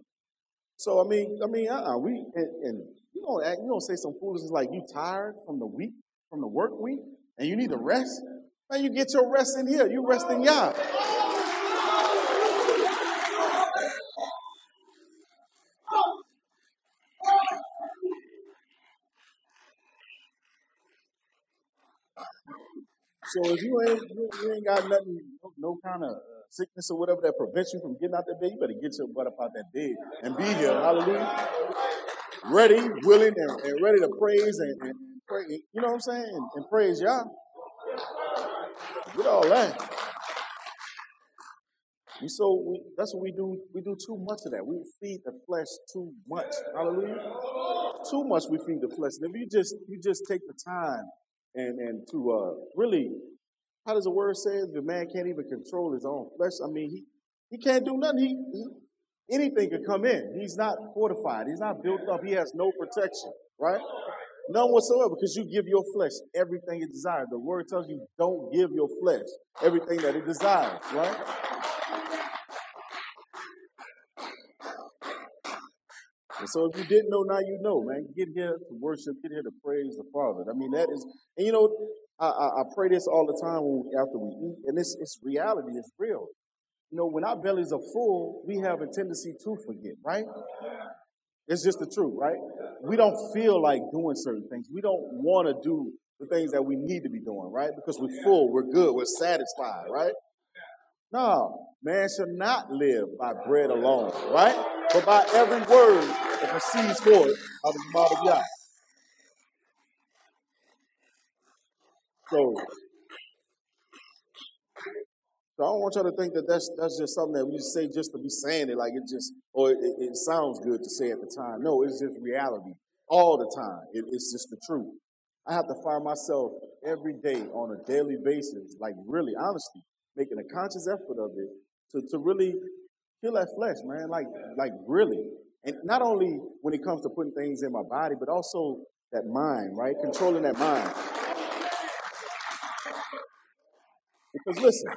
So I mean, I mean, uh-uh, we and, and you don't act, you don't say some foolishness like you tired from the week, from the work week, and you need to rest. Man, you get your rest in here. You rest in Yah. So if you ain't you, you ain't got nothing, no, no kind of uh, sickness or whatever that prevents you from getting out that bed, you better get your butt up out that bed and be here. Hallelujah. Ready, willing, and, and ready to praise and, and pray. You know what I'm saying? And, and praise Yah. Get all that. We so we, that's what we do. We do too much of that. We feed the flesh too much. Hallelujah. Too much we feed the flesh. And if you just you just take the time and and to uh, really, how does the word say? The man can't even control his own flesh. I mean, he he can't do nothing. He, he anything could come in. He's not fortified. He's not built up. He has no protection, right? None whatsoever, because you give your flesh everything it desires. The word tells you don't give your flesh everything that it desires, right? And so if you didn't know, now you know, man. Get here to worship, get here to praise the Father. I mean, that is, and you know, I, I, I pray this all the time when after we eat, and it's, it's reality, it's real. You know, when our bellies are full, we have a tendency to forget, right? It's just the truth, right? We don't feel like doing certain things. We don't want to do the things that we need to be doing, right? Because we're full, we're good, we're satisfied, right? No, man should not live by bread alone, right? But by every word that proceeds forth out of the mouth of. So, so I don't want y'all to think that that's that's just something that we say just to be saying it, like it just or it, it sounds good to say at the time. No, it's just reality all the time. It, it's just the truth. I have to find myself every day on a daily basis, like really, honestly, making a conscious effort of it to, to really kill that flesh, man. Like, like really. And not only when it comes to putting things in my body, but also that mind, right? Controlling that mind. Because listen,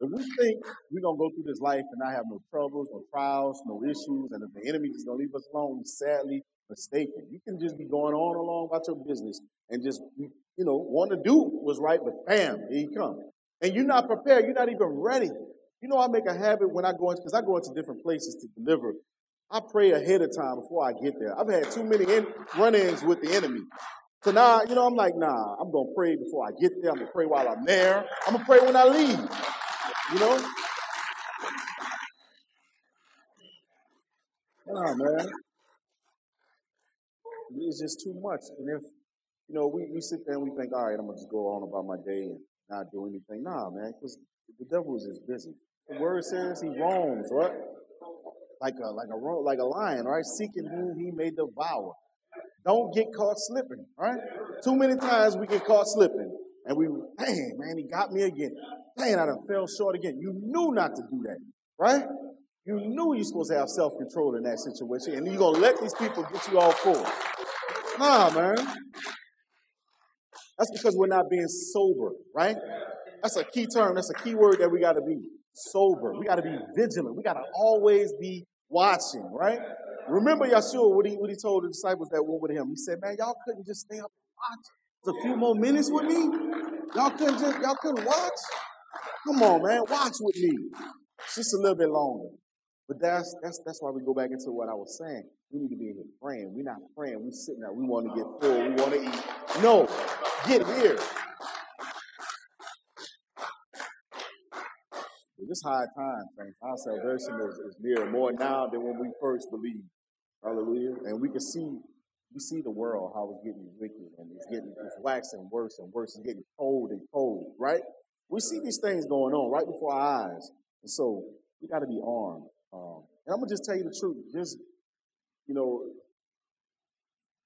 if we think we're gonna go through this life and not have no troubles, no trials, no issues, and if the enemy is gonna leave us alone, sadly mistaken. You can just be going on along about your business and just you know want to do what's right, but bam, here he comes, and you're not prepared. You're not even ready. You know, I make a habit when I go into because I go into different places to deliver. I pray ahead of time before I get there. I've had too many in, run-ins with the enemy. So now, you know, I'm like, nah, I'm gonna pray before I get there. I'm gonna pray while I'm there. I'm gonna pray when I leave. You know? Nah, man. It's just too much. And if, you know, we, we sit there and we think, all right, I'm going to just go on about my day and not do anything. Nah, man, because the devil is just busy. The word says he roams, right? Like a like a like a lion, right? Seeking whom he may devour. Don't get caught slipping, right? Too many times we get caught slipping, and we, dang, man, he got me again. Dang, I done fell short again. You knew not to do that, right? You knew you're supposed to have self control in that situation, and you're gonna let these people get you all full. Nah, man. That's because we're not being sober, right? That's a key term. That's a key word that we got to be sober. We got to be vigilant. We got to always be watching, right? Remember Yeshua, what he, what he told the disciples that were with him. He said, man, y'all couldn't just stay up and watch a few more minutes with me? Y'all couldn't just, y'all couldn't watch? Come on, man, watch with me. It's Just a little bit longer. But that's that's that's why we go back into what I was saying. We need to be in here praying. We're not praying. We're sitting there. We want to get full. We want to eat. No, get here. This high time, friends. Our salvation is, is near more now than when we first believed. Hallelujah. And we can see we see the world how it's getting wicked and it's getting it's waxing worse and worse. It's getting cold and cold, right? We see these things going on right before our eyes. And so we got to be armed. Um, and I'm gonna just tell you the truth. Just you know,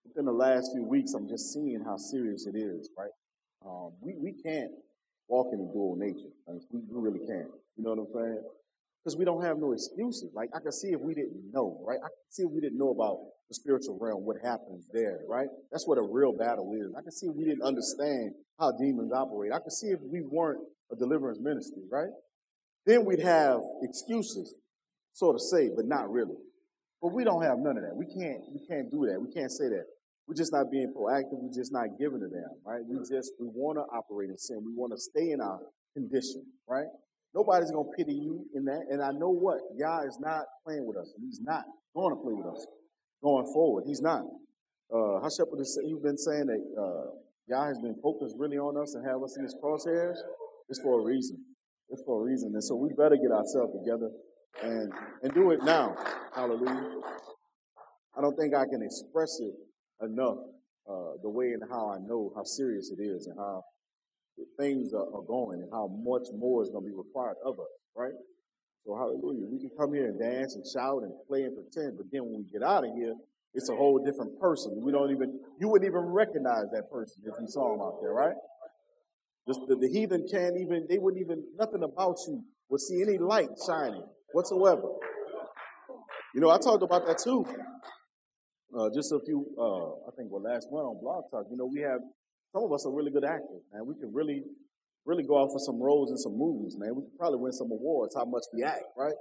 within the last few weeks, I'm just seeing how serious it is. Right? Um, we we can't walk in dual nature. We, we really can't. You know what I'm saying? Because we don't have no excuses. Like I can see if we didn't know, right? I can see if we didn't know about the spiritual realm, what happens there, right? That's what a real battle is. I can see if we didn't understand how demons operate. I can see if we weren't a deliverance ministry, right? Then we'd have excuses sort of say, but not really. But we don't have none of that. We can't we can't do that. We can't say that. We're just not being proactive. We're just not giving to them, right? We just we want to operate in sin. We want to stay in our condition, right? Nobody's gonna pity you in that. And I know what Yah is not playing with us. He's not going to play with us going forward. He's not. Uh, Hashepard, you've been saying that uh, Yah has been focused really on us and have us in His crosshairs. It's for a reason. It's for a reason. And so we better get ourselves together and and do it now. Hallelujah. I don't think I can express it enough uh, the way and how I know how serious it is and how things are, are going and how much more is going to be required of us, right? So hallelujah. We can come here and dance and shout and play and pretend, but then when we get out of here, it's a whole different person. We don't even, you wouldn't even recognize that person if you saw him out there, right? Just the, the heathen can't even, they wouldn't even, nothing about you would see any light shining whatsoever. You know, I talked about that too. Uh, just a few, uh, I think, well, last month on Blog Talk. You know, we have some of us are really good actors, man. We can really, really go out for some roles in some movies, man. We could probably win some awards. How much we act, right?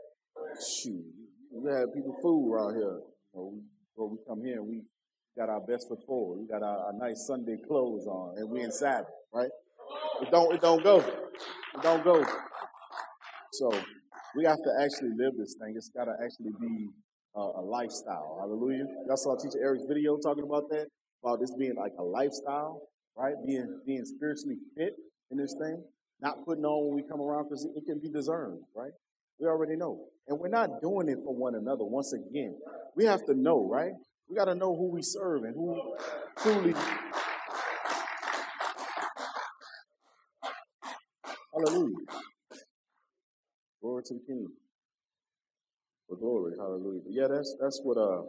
Shoot, we have people fool around here. You know, we, well, we come here and we got our best foot forward. We got our, our nice Sunday clothes on, and we in Sabbath, right? It don't, it don't go. It don't go. So we have to actually live this thing. It's got to actually be uh, a lifestyle. Hallelujah. Y'all saw Teacher Eric's video talking about that, about this being like a lifestyle, right? Being being spiritually fit in this thing, not putting on when we come around because it, can be discerned, right? We already know. And we're not doing it for one another. Once again, we have to know, right? We got to know who we serve and who truly. Hallelujah. Glory to the King. For glory, hallelujah. But yeah, that's that's what uh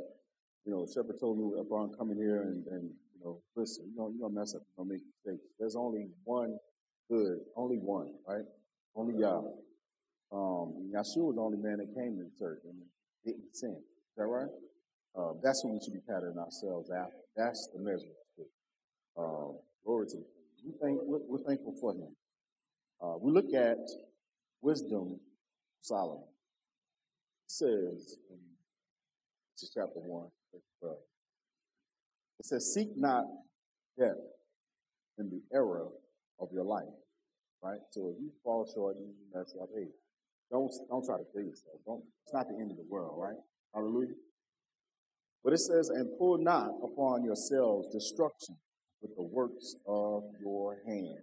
you know Shepherd told me upon coming here and, and You know, listen, you're gonna, you're gonna mess up, you're gonna make mistakes. There's only one good, only one, right? Only Yah. Um, Yahshua was the only man that came to the church and didn't sin. Is that right? Uh, that's what we should be patterning ourselves after. That's the measurement. Um, glory to we thank, we're, we're thankful for him. Uh, we look at wisdom Solomon. It says in chapter 1, it says, Seek not death in the error of your life. Right? So if you fall short you mess up, hey, don't don't try to kill yourself. Don't it's not the end of the world, right? Hallelujah. But it says, and pull not upon yourselves destruction with the works of your hand.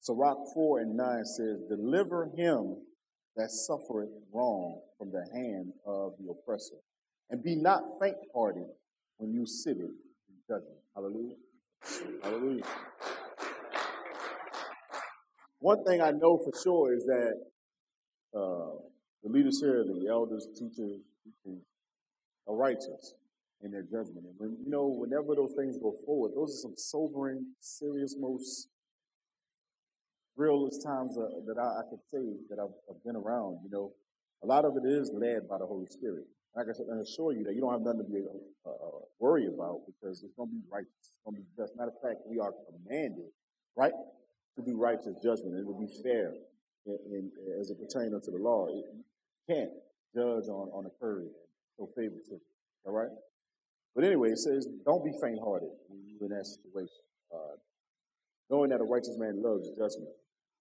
Sirach 4 and 9 says, Deliver him that suffereth wrong from the hand of the oppressor, and be not faint hearted when you sit in judgment. Hallelujah. Hallelujah. One thing I know for sure is that uh, the leaders here, the elders, teachers, are righteous in their judgment. And when you know, whenever those things go forward, those are some sobering, serious, most realest times uh, that I, I, could say that I've, I've, been around. You know, a lot of it is led by the Holy Spirit. Like I said, I assure you that you don't have nothing to be uh, uh, worried about because it's going to be righteous. It's going to be just. Matter of fact, we are commanded, right, to do righteous judgment. It will be fair in, in, as it pertains to the law. It, you can't judge on, on a curve, so favoritism. All right? But anyway, it says, don't be faint hearted in that situation. Uh, knowing that a righteous man loves judgment.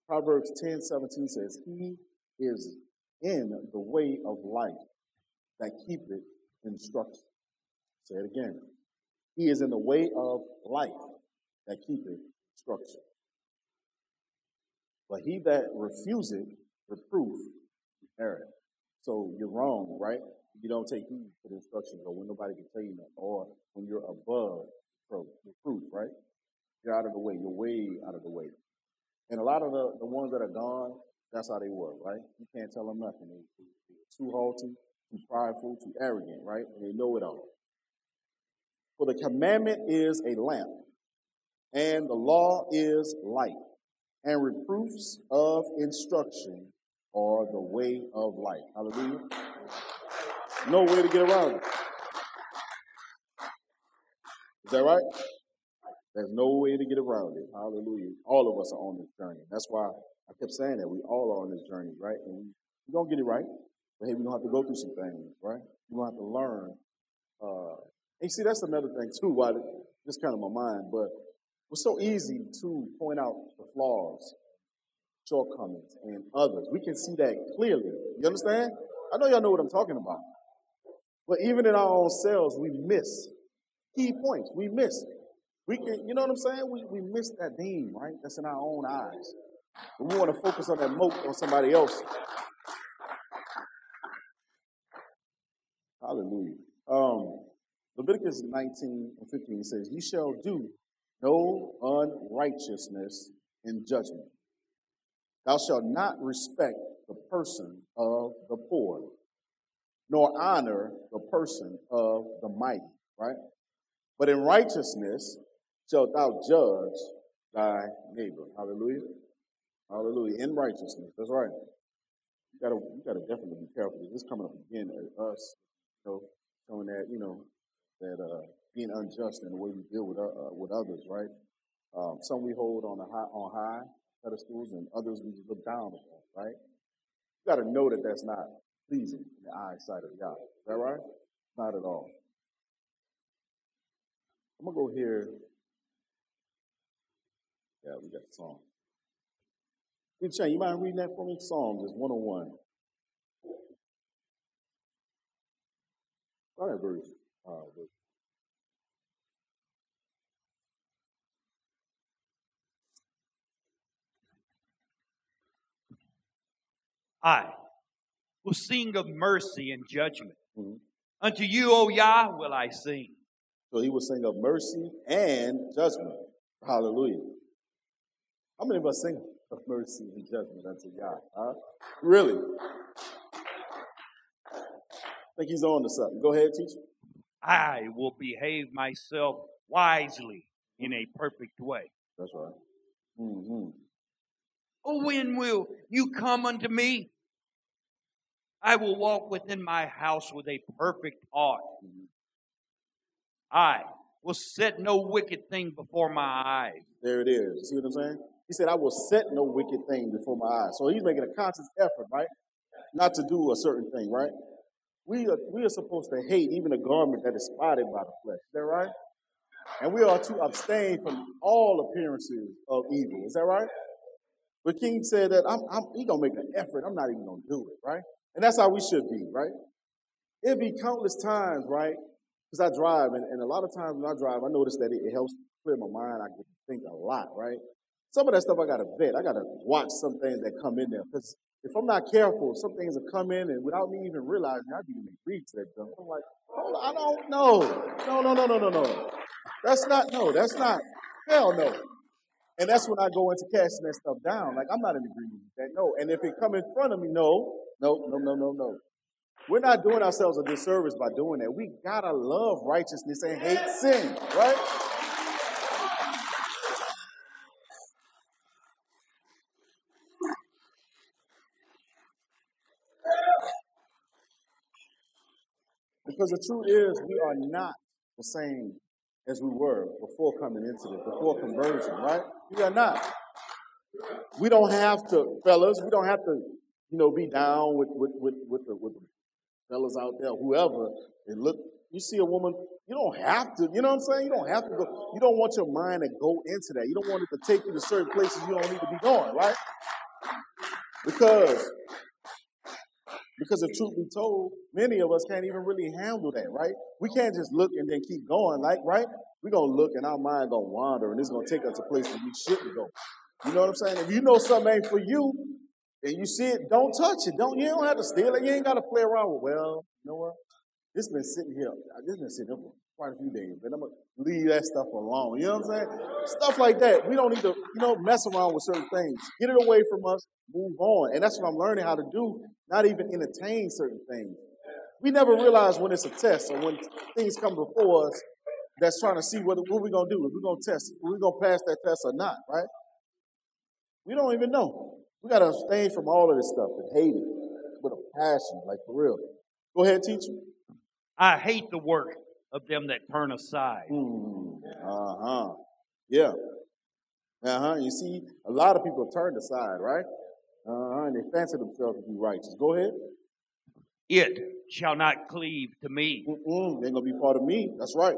Proverbs 10 17 says, He is in the way of life that keepeth instruction. Say it again. He is in the way of life that keepeth instruction. But he that refuseth reproof error. So you're wrong, right? you don't take heed to the instructions or when nobody can tell you nothing or when you're above reproof, right? You're out of the way. You're way out of the way. And a lot of the, the ones that are gone, that's how they were, right? You can't tell them nothing. They, are too haughty, too prideful, too arrogant, right? And they know it all. For the commandment is a lamp, and the law is light, and reproofs of instruction are the way of life. Hallelujah. No way to get around it. Is that right? There's no way to get around it. Hallelujah. All of us are on this journey. That's why I kept saying that we all are on this journey, right? And we, we don't get it right. But hey, we don't have to go through some things, right? We don't have to learn. Uh, and see, that's another thing too, why this kind of my mind, but it's so easy to point out the flaws, shortcomings, and others. We can see that clearly. You understand? I know y'all know what I'm talking about. But even in our own selves, we miss key points. We miss. We can, you know what I'm saying? We, we miss that beam, right? That's in our own eyes. we want to focus on that mote on somebody else. Hallelujah. Um, Leviticus 19 and 15 says, You shall do no unrighteousness in judgment. Thou shalt not respect the person of the poor, nor honor the person of the mighty, right? But in righteousness shalt thou judge thy neighbor. Hallelujah. Hallelujah. In righteousness. That's right. You gotta, you gotta definitely be careful. This is coming up again at us, you know, showing that, you know, that, uh, being unjust in the way we deal with, uh, uh with others, right? Um, some we hold on high, on high pedestals and others we just look down upon, right? You gotta know that that's not pleasing in the eyesight of God. Is that right? Not at all. I'm gonna go here. Yeah, we got the song. Hey, Shane, you mind reading that for me? Psalms is 101. Start at verse, uh, verse I will sing of mercy and judgment. Mm-hmm. Unto you, O Yah, will I sing. So he will sing of mercy and judgment. Hallelujah. How many of us sing of mercy and judgment unto Yah? Huh? Really? I think he's on to something. Go ahead, teacher. I will behave myself wisely in a perfect way. That's right. Mm-hmm. Oh, when will you come unto me? I will walk within my house with a perfect heart. I will set no wicked thing before my eyes. There it is. You see what I'm saying? He said, I will set no wicked thing before my eyes. So he's making a conscious effort, right? Not to do a certain thing, right? We are, we are supposed to hate even a garment that is spotted by the flesh. Is that right? And we are to abstain from all appearances of evil. Is that right? But King said that I'm, I'm he gonna make an effort. I'm not even gonna do it, right? And that's how we should be, right? It'd be countless times, right? Because I drive, and, and a lot of times when I drive, I notice that it, it helps clear my mind. I to think a lot, right? Some of that stuff I gotta vet. I gotta watch some things that come in there. Because if I'm not careful, some things will come in, and without me even realizing, I begin to read to that junk. I'm like, I don't know. No, no, no, no, no, no. That's not, no, that's not. Hell no. And that's when I go into casting that stuff down. Like, I'm not in agreement with that. No. And if it come in front of me, no, no, no, no, no, no. We're not doing ourselves a disservice by doing that. We gotta love righteousness and hate sin, right? Because the truth is, we are not the same as we were before coming into this, before conversion, right? We are not. We don't have to, fellas, we don't have to, you know, be down with, with, with, with, the, with the fellas out there, whoever, and look, you see a woman, you don't have to, you know what I'm saying? You don't have to go, you don't want your mind to go into that. You don't want it to take you to certain places you don't need to be going, right? Because because if truth be told, many of us can't even really handle that, right? We can't just look and then keep going, like, right? We're gonna look and our mind gonna wander and it's gonna take us to places we shouldn't go. You know what I'm saying? If you know something ain't for you and you see it, don't touch it. Don't you don't have to steal it. You ain't gotta play around with, well, you know what? This been sitting here. This been sitting here for quite a few days, but I'm gonna leave that stuff alone. You know what I'm saying? Stuff like that. We don't need to, you know, mess around with certain things. Get it away from us. Move on. And that's what I'm learning how to do. Not even entertain certain things. We never realize when it's a test or when things come before us that's trying to see what, what we're gonna do. If we're gonna test, if we're gonna pass that test or not, right? We don't even know. We gotta abstain from all of this stuff and hate it with a passion, like for real. Go ahead, teacher. I hate the work of them that turn aside. Mm, uh huh. Yeah. Uh huh. You see, a lot of people turn aside, right? Uh huh. And they fancy themselves to be righteous. Go ahead. It shall not cleave to me. Mm-mm. They're gonna be part of me. That's right.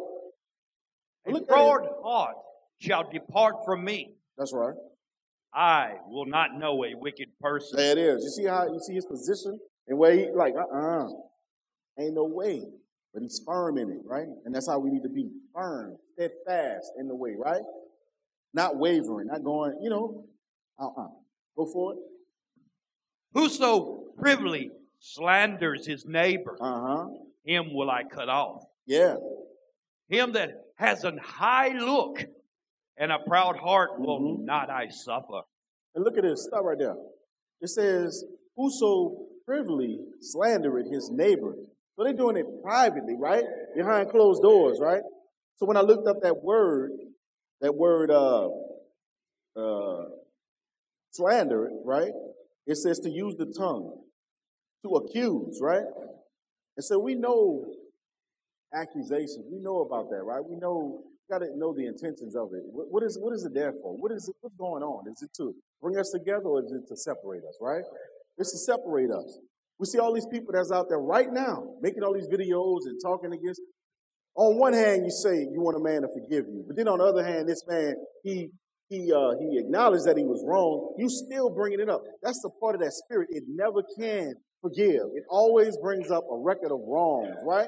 A Look broad heart shall depart from me. That's right. I will not know a wicked person. There it is. You see how you see his position and where he like, uh uh Ain't no way. But he's firm in it, right? And that's how we need to be firm, steadfast in the way, right? Not wavering, not going, you know, uh uh Go for it. Whoso privily slanders his neighbor, Uh huh. him will I cut off. Yeah. Him that has an high look and a proud heart will Mhm. not I suffer. And look at this. Stop right there. It says, Whoso privily slandereth his neighbor. So they're doing it privately, right? Behind closed doors, right? So when I looked up that word, that word uh uh slander, right? It says to use the tongue, to accuse, right? And so we know accusations. We know about that, right? We know got to know the intentions of it. What, what is what is it there for? What is it? What's going on? Is it to bring us together, or is it to separate us? Right? It's to separate us. We see all these people that's out there right now making all these videos and talking against. On one hand, you say you want a man to forgive you, but then on the other hand, this man he he uh, he acknowledged that he was wrong. You still bringing it up. That's the part of that spirit. It never can forgive. It always brings up a record of wrongs, right?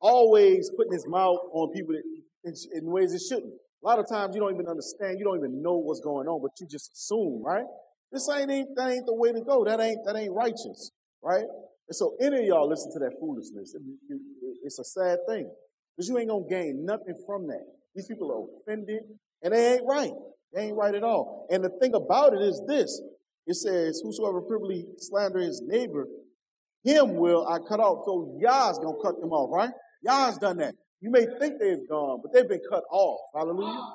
Always putting his mouth on people in, in ways it shouldn't. A lot of times you don't even understand. You don't even know what's going on, but you just assume, right? This ain't, that ain't the way to go. That ain't that ain't righteous, right? And so any of y'all listen to that foolishness. It- it- it's a sad thing because you ain't gonna gain nothing from that. These people are offended, and they ain't right. They ain't right at all. And the thing about it is this: it says, "Whosoever privily slander his neighbor, him will I cut off." So Yah's gonna cut them off, right? Yah's done that. You may think they've gone, but they've been cut off. Hallelujah.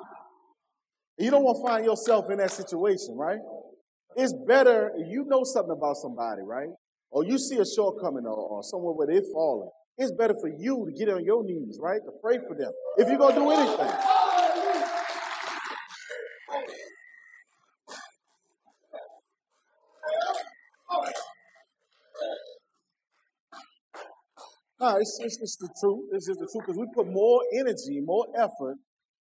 And you don't want to find yourself in that situation, right? It's better, you know something about somebody, right? Or you see a shortcoming or, or somewhere where they're falling. It's better for you to get on your knees, right? To pray for them. If you're going to do anything. No, it's, it's, the truth. It's just the truth because we put more energy, more effort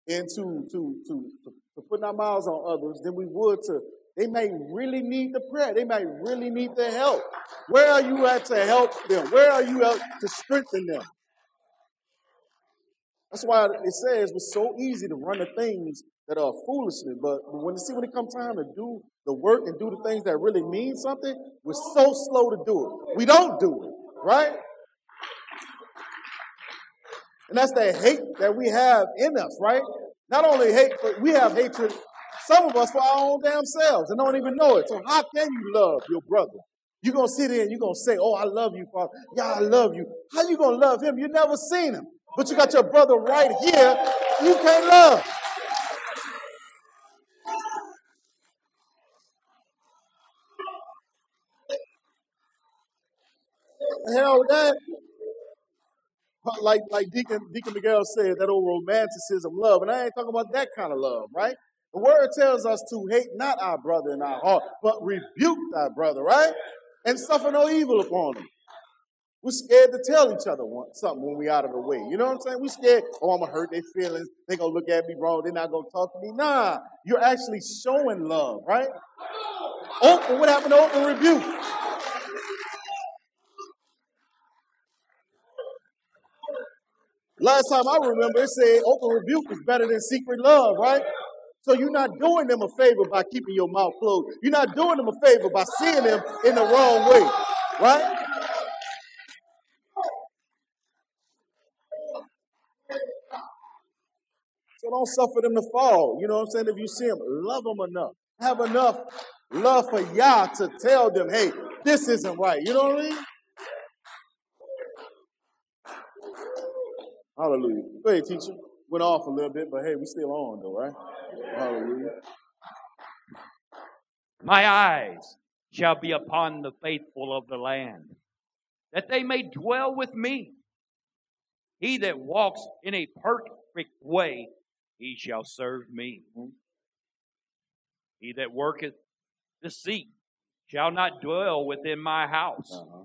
into to, to, to, to putting our miles on others than we would to. They may really need the prayer. They may really need the help. Where are you at to help them? Where are you at to strengthen them? That's why it says it's so easy to run the things that are foolishness, but when you see when it comes time to do the work and do the things that really mean something, we're so slow to do it. We don't do it, right? And that's the hate that we have in us, right? Not only hate, but we have hatred, some of us, for our own damn selves and don't even know it. So how can you love your brother? You're to sit there and you're to say, oh, I love you, Father. Yeah, I love you. How you to love him? You never seen him. But you got your brother right here. You can't love. Hell that? like like Deacon Deacon Miguel said, that old romanticism love, and I ain't talking about that kind of love, right? The word tells us to hate not our brother in our heart, but rebuke thy brother, right? And suffer no evil upon him. We're scared to tell each other something when we're out of the way. You know what I'm saying? We're scared, oh, I'm gonna hurt their feelings. They're gonna look at me wrong. They're not gonna talk to me. Nah, you're actually showing love, right? Open, what happened to open rebuke? Last time I remember, it said open rebuke is better than secret love, right? So you're not doing them a favor by keeping your mouth closed. You're not doing them a favor by seeing them in the wrong way, right? So don't suffer them to fall. You know what I'm saying? If you see them, love them enough. Have enough love for Yah to tell them, hey, this isn't right. You know what I mean? Hallelujah. Go ahead, teacher. Went off a little bit, but hey, we still on though, right? Hallelujah. My eyes shall be upon the faithful of the land, that they may dwell with me. He that walks in a perfect way, he shall serve me. He that worketh deceit shall not dwell within my house. Uh-huh.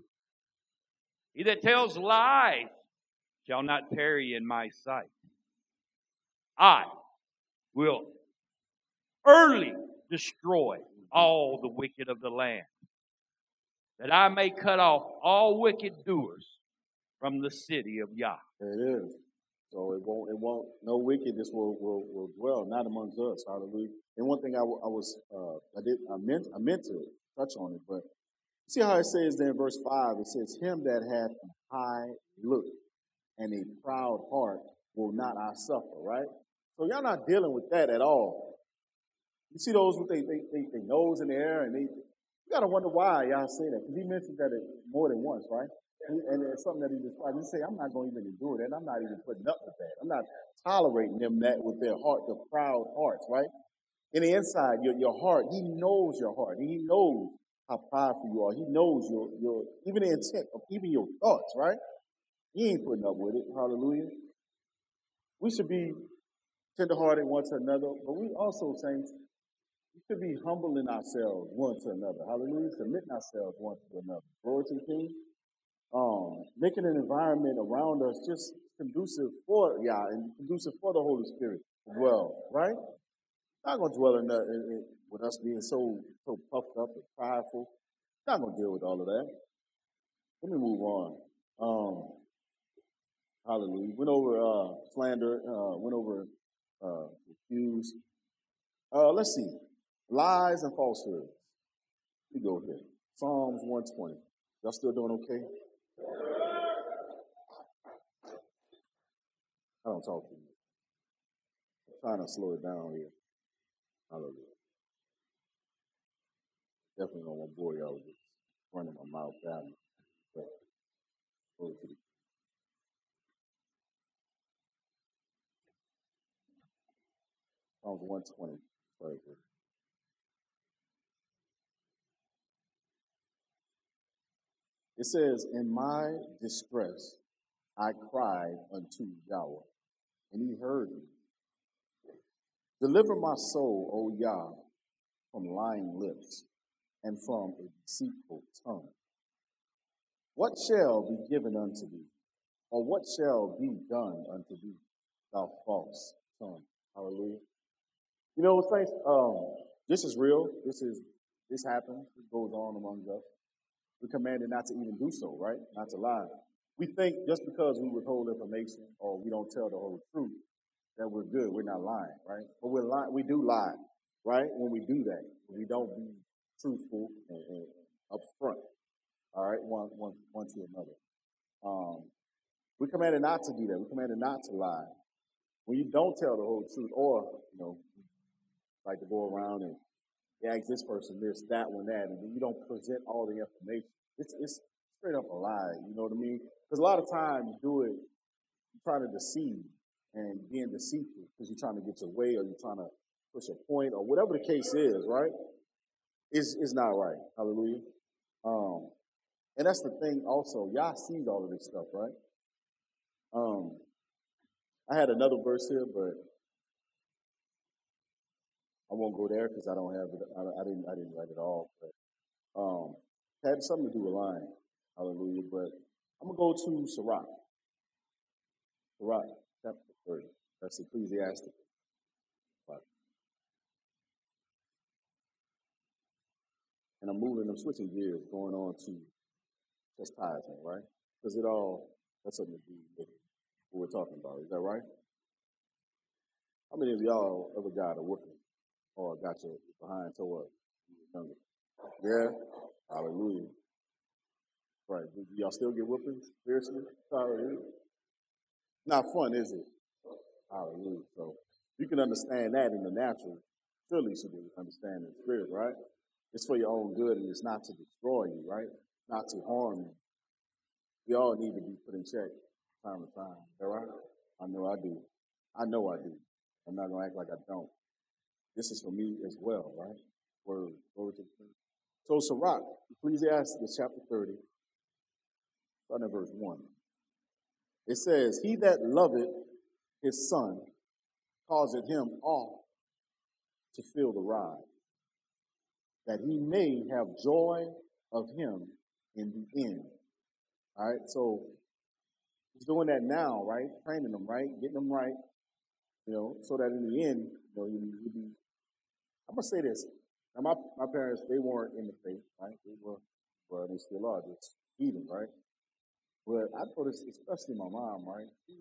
He that tells lies shall not tarry in my sight. I will early destroy all the wicked of the land, that I may cut off all wicked doers from the city of Yah. It is. So it won't, it won't, no wickedness will, will, will dwell, not amongst us. Hallelujah. And one thing I, was, uh, I did, I meant, I meant to touch on it, but see how it says there in verse five, it says, him that hath a high look and a proud heart will not I suffer, right? So y'all not dealing with that at all. You see those with they, they, they, they nose in the air and they, you gotta wonder why y'all say that. Because he mentioned that it more than once, right? And, it's something that he described. He say, I'm not going to even endure that. I'm not even putting up with that. I'm not tolerating them that with their heart, the proud hearts, right? In the inside, your, your heart, he knows your heart. He knows how prideful you are. He knows your, your, even the intent of even your thoughts, right? He ain't putting up with it. Hallelujah. We should be tenderhearted one to another, but we also, saints, we should be humbling ourselves one to another. Hallelujah. Submitting ourselves one to another. Glory to the King. Um, making an environment around us just conducive for Yah and conducive for the Holy Spirit as well, right? Not to dwell in, that, in, in with us being so so puffed up and prideful. Not to deal with all of that. Let me move on. Um, hallelujah. Went over uh, slander. Uh, went over uh, accused. Uh, let's see. Lies and falsehoods. We go here. Psalms 120. Y'all still doing okay? I don't talk to you. I'm trying to slow it down here. Hallelujah. Definitely don't want to bore y'all with running my mouth down. But, over to the Psalms 120. Right here. It says, In my distress I cried unto Yahweh, and he heard me. Deliver my soul, O Yah, from lying lips and from a deceitful tongue. What shall be given unto thee? Or what shall be done unto thee, thou false tongue? Hallelujah. You know, saints, um, this is real. This is this happens. It goes on among us. We're commanded not to even do so, right? Not to lie. We think just because we withhold information or we don't tell the whole truth that we're good. We're not lying, right? But we're lying. We do lie, right? When we do that, we don't be truthful and, and upfront. All right, one, one, one to another. Um, we commanded not to do that. We're commanded not to lie. When you don't tell the whole truth, or you know, like to go around and ask this person this, that one, that, and then you don't present all the information. It's it's straight up a lie. You know what I mean? Because a lot of times you do it, you try to deceive and being deceitful because you're trying to get your way or you're trying to push a point or whatever the case is, right? Is is not right. Hallelujah. Um, and that's the thing also. Yah sees all of this stuff, right? Um, I had another verse here, but I won't go there because I don't have it. I, I, didn't. I didn't write it all, but um, had something to do with lying. Hallelujah. But I'm gonna go to Sirach. Sirach, chapter 30. That's Ecclesiastic. And I'm moving, I'm switching gears, going on to chastisement, right? Because it all has something to do with what we're talking about. Is that right? How many of y'all ever got a whooping Oh, or got your behind toe up? Yeah? Hallelujah. Right. Do y'all still get whoopings? Seriously? Hallelujah. Not fun, is it? Hallelujah. So you can understand that in the natural. Surely you should understand in the spirit, right? It's for your own good and it's not to destroy you, right? Not to harm you. We all need to be put in check time to time. All right? I know I do. I know I do. I'm not gonna act like I don't. This is for me as well, right? Word, word to the So Sirach, Ecclesiastes chapter 30, starting at verse 1. It says, He that loveth his son causeth him oft to feel the rod, that he may have joy of him in the end. All right, so he's doing that now, right? Training them, right? Getting them right, you know, so that in the end, know, be. I'm gonna say this. Now, my my parents, they weren't in the faith, right? They were, well, they still are, just heathen, right? But I noticed, especially my mom, right? She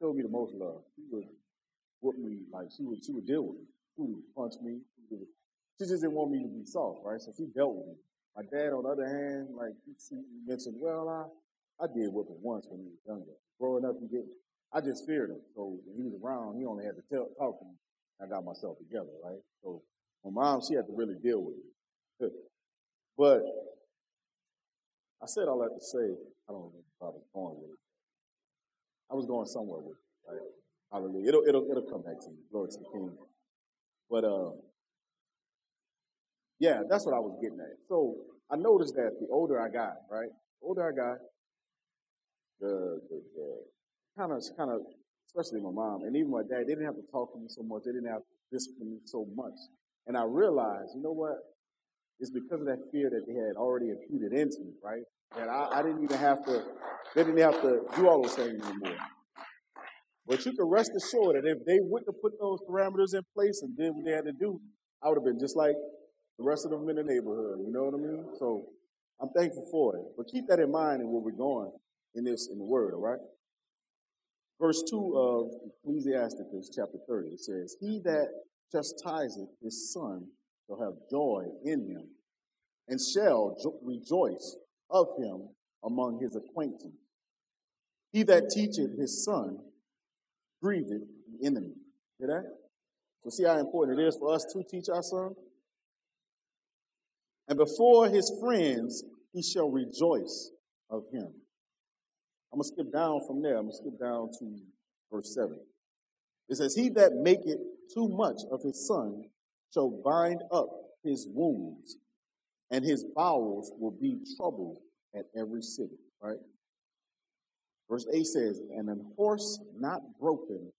showed me the most love. She would whoop me, like she would, she would deal with me. She would punch me. She, would, she just didn't want me to be soft, right? So she dealt with me. My dad, on the other hand, like he, mentioned, well, I, I did whoop him once when he was younger. Growing up, he didn't. I just feared him. So when he was around, he only had to tell, talk to me. I got myself together, right? So my mom, she had to really deal with it. But I said all that to say, I don't know if I was going with it. I was going somewhere with it, right? Hallelujah. It'll, it'll, it'll come back to me. Glory to the King. But, uh, yeah, that's what I was getting at. So I noticed that the older I got, right? The older I got, the, the, the kind of, kind of, especially my mom and even my dad, they didn't have to talk to me so much. They didn't have to discipline me so much. And I realized, you know what? It's because of that fear that they had already imputed into me, right? That I, I didn't even have to, they didn't have to do all those things anymore. But you can rest assured that if they wouldn't have put those parameters in place and did what they had to do, I would have been just like the rest of them in the neighborhood. You know what I mean? So I'm thankful for it. But keep that in mind in where we're going in this in the word, all right? Verse 2 of Ecclesiasticus chapter 30, it says, He that chastiseth his son shall have joy in him, and shall jo- rejoice of him among his acquaintance. He that teacheth his son grieveth the enemy. Hear that? So see how important it is for us to teach our son? And before his friends he shall rejoice of him. I'm going to skip down from there. I'm going to skip down to verse 7. It says, He that maketh too much of his son shall bind up his wounds, and his bowels will be troubled at every city. Right? Verse 8 says, And an horse not broken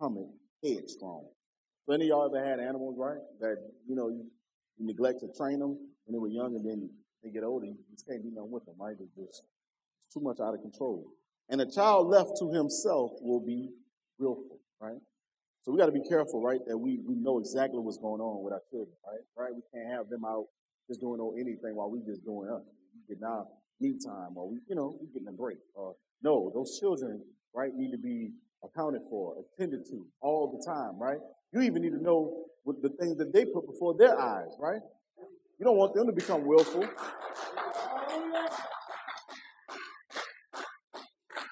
cometh headstrong. So any of y'all ever had animals, right? That, you know, you, neglect to train them when they were young and then they get older, you just can't do nothing with them, right? They're just too much out of control. And a child left to himself will be willful, right? So we got to be careful, right? That we, we know exactly what's going on with our children, right? Right? We can't have them out just doing no anything while we just doing us. We getting our me time or we, you know, we getting a break. Or no, those children, right, need to be accounted for, attended to all the time, right? You even need to know what the things that they put before their eyes, right? You don't want them to become willful.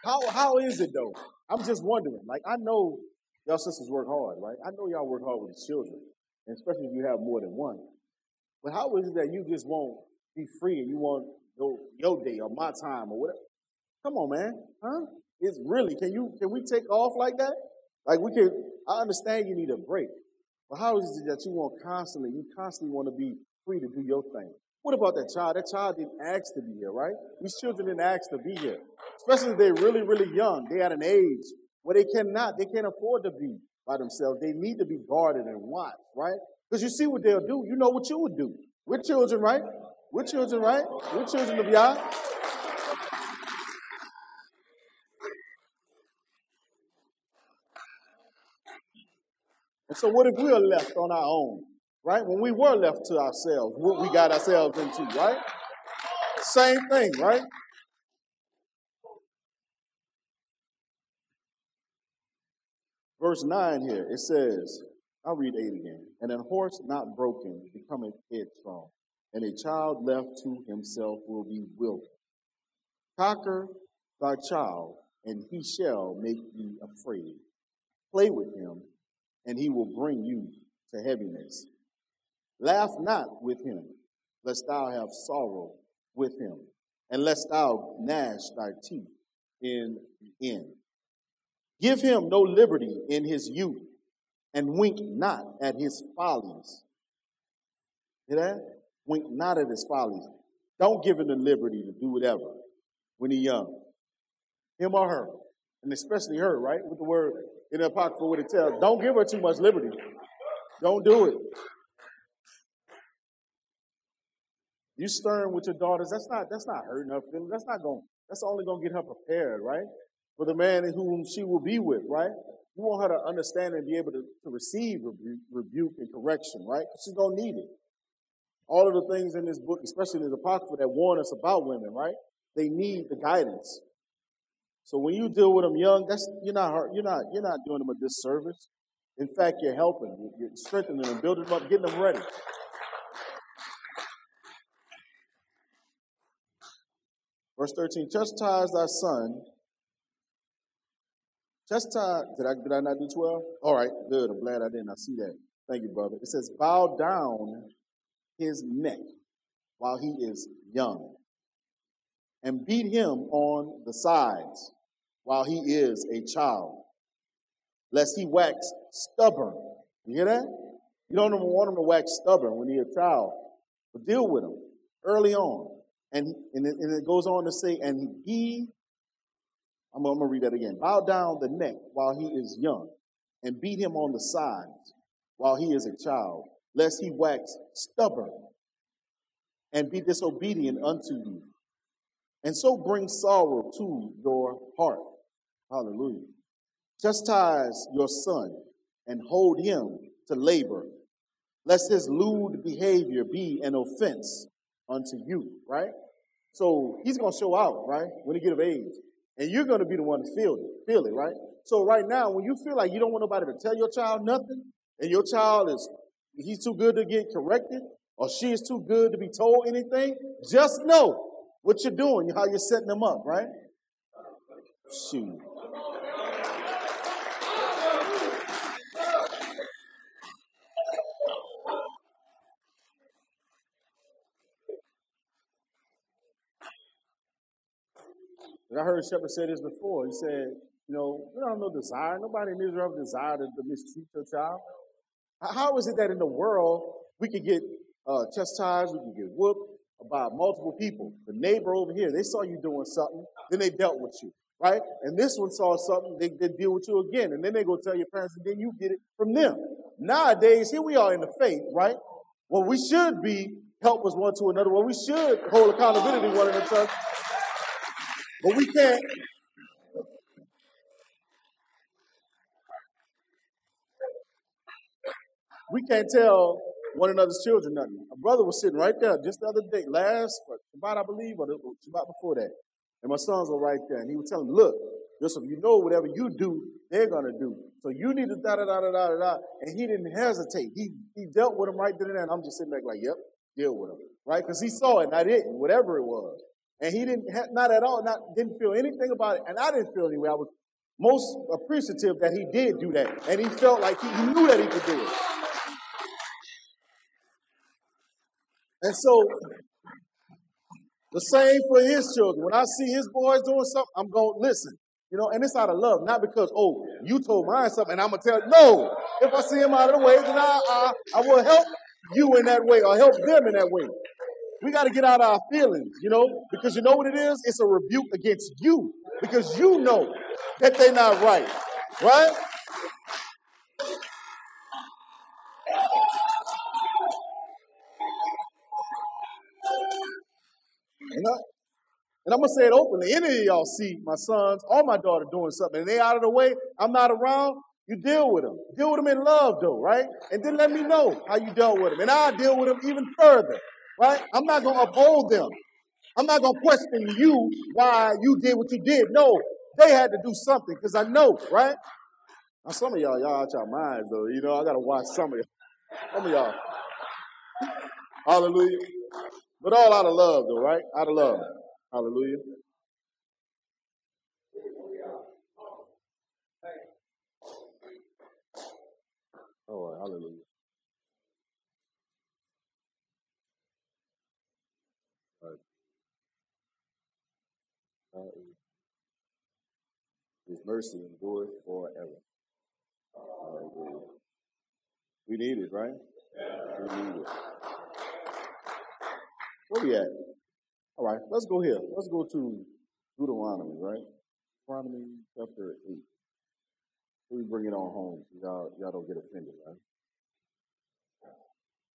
How how is it though? I'm just wondering. Like I know y'all sisters work hard, right? I know y'all work hard with the children, and especially if you have more than one. But how is it that you just won't be free and you want your, your day or my time or whatever? Come on, man. Huh? It's really, can you, can we take off like that? Like we can, I understand you need a break, but how is it that you want constantly, you constantly want to be free to do your thing? What about that child? That child didn't ask to be here, right? These children didn't ask to be here. Especially if they're really, really young. They're at an age where they cannot, they can't afford to be by themselves. They need to be guarded and watched, right? Because you see what they'll do. You know what you would do. We're children, right? We're children, right? We're children of Yah. And so what if we are left on our own? Right? When we were left to ourselves, what we got ourselves into, right? Same thing, right? Verse 9 here, it says, I'll read 8 again. And an horse not broken becometh headstrong, and a child left to himself will be wilted. Conquer thy child, and he shall make thee afraid. Play with him, and he will bring you to heaviness. Laugh not with him, lest thou have sorrow with him, and lest thou gnash thy teeth in the end. Give him no liberty in his youth, and wink not at his follies. Hear that? Wink not at his follies. Don't give him the liberty to do whatever when he's young. Him or her. And especially her, right? With the word in the apocryphal, it tells. Don't give her too much liberty. Don't do it. You stern with your daughters, that's not that's not hurting her feelings. That's not going that's only gonna get her prepared, right? For the man whom she will be with, right? You want her to understand and be able to, to receive rebuke, rebuke and correction, right? She's gonna need it. All of the things in this book, especially in the Apocrypha that warn us about women, right? They need the guidance. So when you deal with them young, that's you're not you're not you're not doing them a disservice. In fact, you're helping, you're strengthening them, building them up, getting them ready. Verse 13, chastise thy son. Chastise, did I, did I not do 12? All right, good. I'm glad I didn't. I see that. Thank you, brother. It says, bow down his neck while he is young and beat him on the sides while he is a child, lest he wax stubborn. You hear that? You don't want him to wax stubborn when he's a child, but deal with him early on. And, and, it, and it goes on to say, and he, I'm, going to read that again. Bow down the neck while he is young and beat him on the sides while he is a child, lest he wax stubborn and be disobedient unto you. And so bring sorrow to your heart. Hallelujah. Chastise your son and hold him to labor, lest his lewd behavior be an offense unto you, right? So he's going to show out, right, when he get of age. And you're going to be the one to feel it, feel it, right? So right now, when you feel like you don't want nobody to tell your child nothing, and your child is, he's too good to get corrected, or she is too good to be told anything, just know what you're doing, how you're setting them up, right? Shoot. And I heard Shepherd say this before. He said, You know, we don't have no desire. Nobody in Israel desire to, to mistreat your child. How is it that in the world we could get uh, chastised, we could get whooped by multiple people? The neighbor over here, they saw you doing something, then they dealt with you, right? And this one saw something, they, they deal with you again, and then they go tell your parents, and then you get it from them. Nowadays, here we are in the faith, right? Well, we should be helpers one to another. Well, we should hold accountability one another. But we can't we can't tell one another's children nothing. A brother was sitting right there just the other day, last Shabbat, I believe, or Shabbat before that. And my sons were right there. And he was telling them, look, so you know whatever you do, they're going to do. So you need to da da da da da da. And he didn't hesitate. He he dealt with them right then and there. And I'm just sitting back like, yep, deal with them. Right? Because he saw it and I didn't, whatever it was. And he didn't, not at all, not, didn't feel anything about it. And I didn't feel anyway. I was most appreciative that he did do that. And he felt like he, he knew that he could do it. And so, the same for his children. When I see his boys doing something, I'm going to listen. You know, and it's out of love, not because, oh, you told mine something and I'm going to tell, no. If I see him out of the way, then I, I, I will help you in that way or help them in that way. We got to get out of our feelings, you know, because you know what it is? It's a rebuke against you because you know that they're not right, right? And, I, I'm gonna say it openly. Any of y'all see my sons or my daughter doing something, and they out of the way, I'm not around. You deal with them. Deal with them in love, though, right? And then let me know how you dealt with them, and I'll deal with them even further, right? I'm not gonna uphold them. I'm not gonna question you why you did what you did. No, they had to do something because I know, right? Now some of y'all, y'all out your minds though. You know, I gotta watch some of y'all. Some of y'all. Hallelujah. But all out of love, though, right? Out of love. Hallelujah. Oh, hallelujah. His mercy endures forever. Hallelujah. We need it, right? We need it. Where we at? All right, let's go here. Let's go to Deuteronomy, right? Deuteronomy chapter 8. We bring it on home. Y'all, y'all don't get offended, right?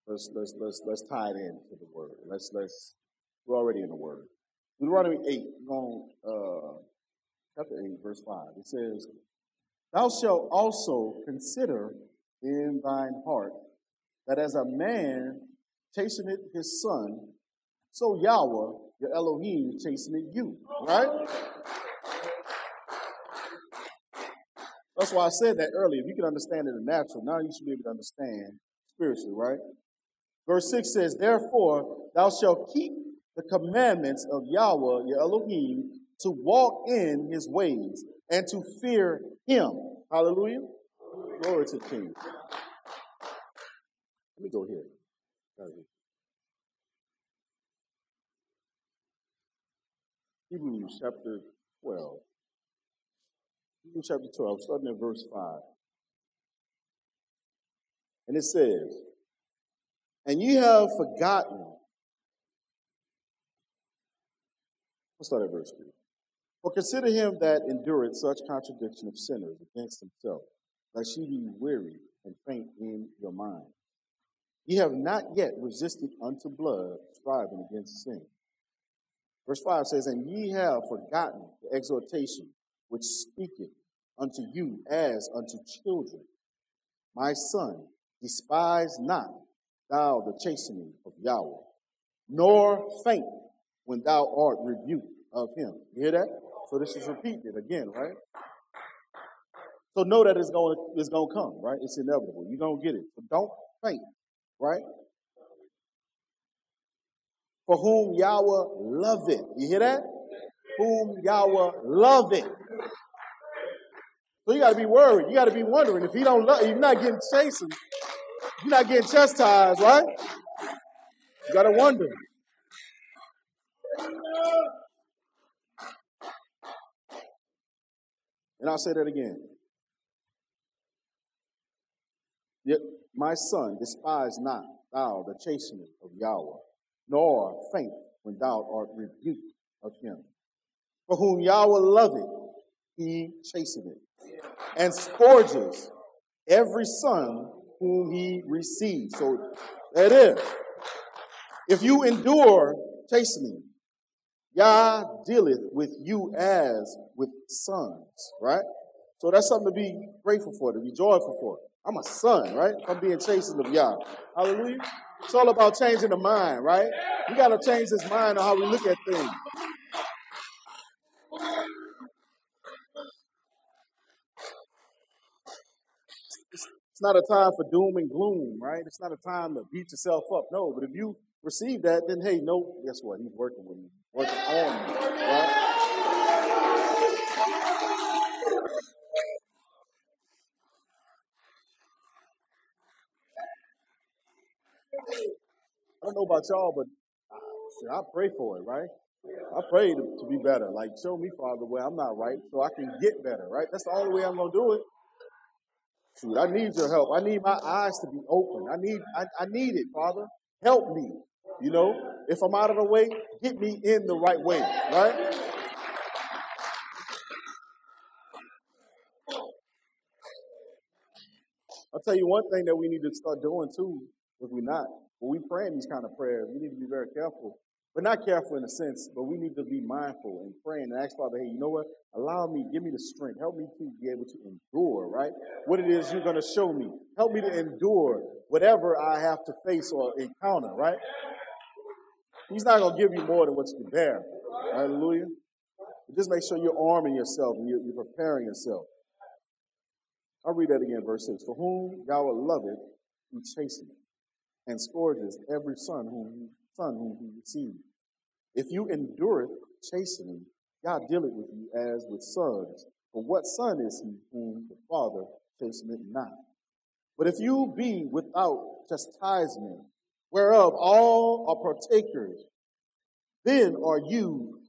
Let's let's let's let's tie it in to the word. Let's let's we're already in the word. Deuteronomy 8, on uh chapter 8, verse 5. It says, Thou shalt also consider in thine heart that as a man chasteneth his son, so Yahweh, your Elohim, chastening you, right? That's why I said that earlier. If you can understand it in the natural, now you should be able to understand spiritually, right? Verse 6 says, Therefore, thou shalt keep the commandments of Yahweh, your Elohim, to walk in his ways and to fear him. Hallelujah. Glory to the King. Let me go here. Hebrews chapter 12. Hebrews chapter 12, starting at verse 5. And it says, And ye have forgotten. Let's start at verse 3. For consider him that endureth such contradiction of sinners against himself, lest ye be weary and faint in your mind. Ye have not yet resisted unto blood, striving against sin. Verse 5 says, And ye have forgotten the exhortation which speaketh unto you as unto children. My son, despise not thou the chastening of Yahweh, nor faint when thou art rebuked of him. You hear that? So this is repeated again, right? So know that it's going it's going to come, right? It's inevitable. You're going to get it. But don't faint, right? for whom Yahweh loveth. You hear that? Whom Yahweh loveth. So you got to be worried. You got to be wondering if he don't love, you're not getting chastened, you're not getting chastised, right? You got to wonder. And I'll say that again. Yet, my son, despise not thou the chastening of Yahweh, nor faint when thou art rebuked of him. For whom Yahweh loveth, he chasteneth, and scourges every son whom he receives. So that is. If you endure chastening, Yah dealeth with you as with sons, right? So that's something to be grateful for, to be joyful for. I'm a son, right? I'm being chastened of Yah. Hallelujah. It's all about changing the mind, right? We got to change this mind on how we look at things. It's not a time for doom and gloom, right? It's not a time to beat yourself up. No, but if you receive that, then hey, no, guess what? He's working with you, working on right? I don't know about y'all, but I pray for it, right? I pray to, to be better. Like, show me, Father, where I'm not right so I can get better, right? That's the only way I'm going to do it. Shoot, I need your help. I need my eyes to be open. I need, I, I need it, Father. Help me. You know, if I'm out of the way, get me in the right way, right? I'll tell you one thing that we need to start doing too, if we're not, when we praying these kind of prayers, we need to be very careful. But not careful in a sense, but we need to be mindful and praying and ask Father, hey, you know what? Allow me, give me the strength. Help me to be able to endure, right? What it is you're going to show me. Help me to endure whatever I have to face or encounter, right? He's not going to give you more than what you can bear. Hallelujah. But just make sure you're arming yourself and you're, you're preparing yourself. I'll read that again, verse 6. For whom Yahweh loveth, he chasteneth and scourges every son whom he, son whom he receives. If you endureth chastening, God dealeth with you as with sons. For what son is he whom the Father chasteneth not? But if you be without chastisement, whereof all are partakers, then are you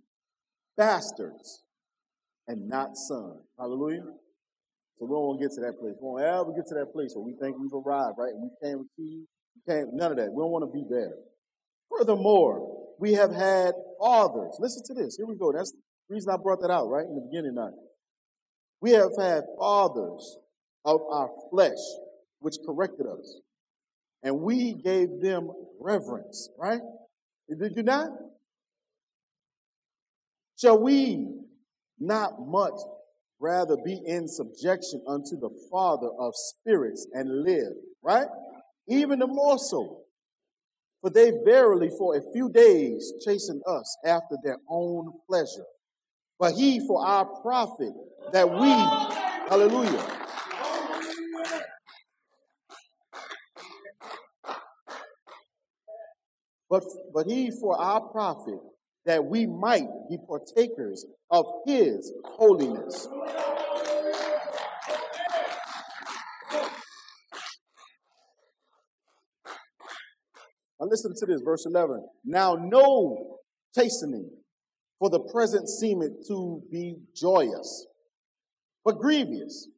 bastards and not sons. Hallelujah. So we don't want to get to that place. We won't ever get to that place where we think we've arrived, right? And we can't receive we can't, none of that. We don't want to be there. Furthermore, we have had fathers. Listen to this. Here we go. That's the reason I brought that out, right? In the beginning, not. We have had fathers of our flesh, which corrected us. And we gave them reverence, right? Did you not? Shall we not much rather be in subjection unto the Father of spirits and live, right? even the more so. For they verily for a few days chastened us after their own pleasure. But he for our profit, that we, hallelujah, but, but he for our profit, that we might be partakers of his holiness. Now listen to this, verse 11. Now no chastening for the present seemeth to be joyous, but grievous.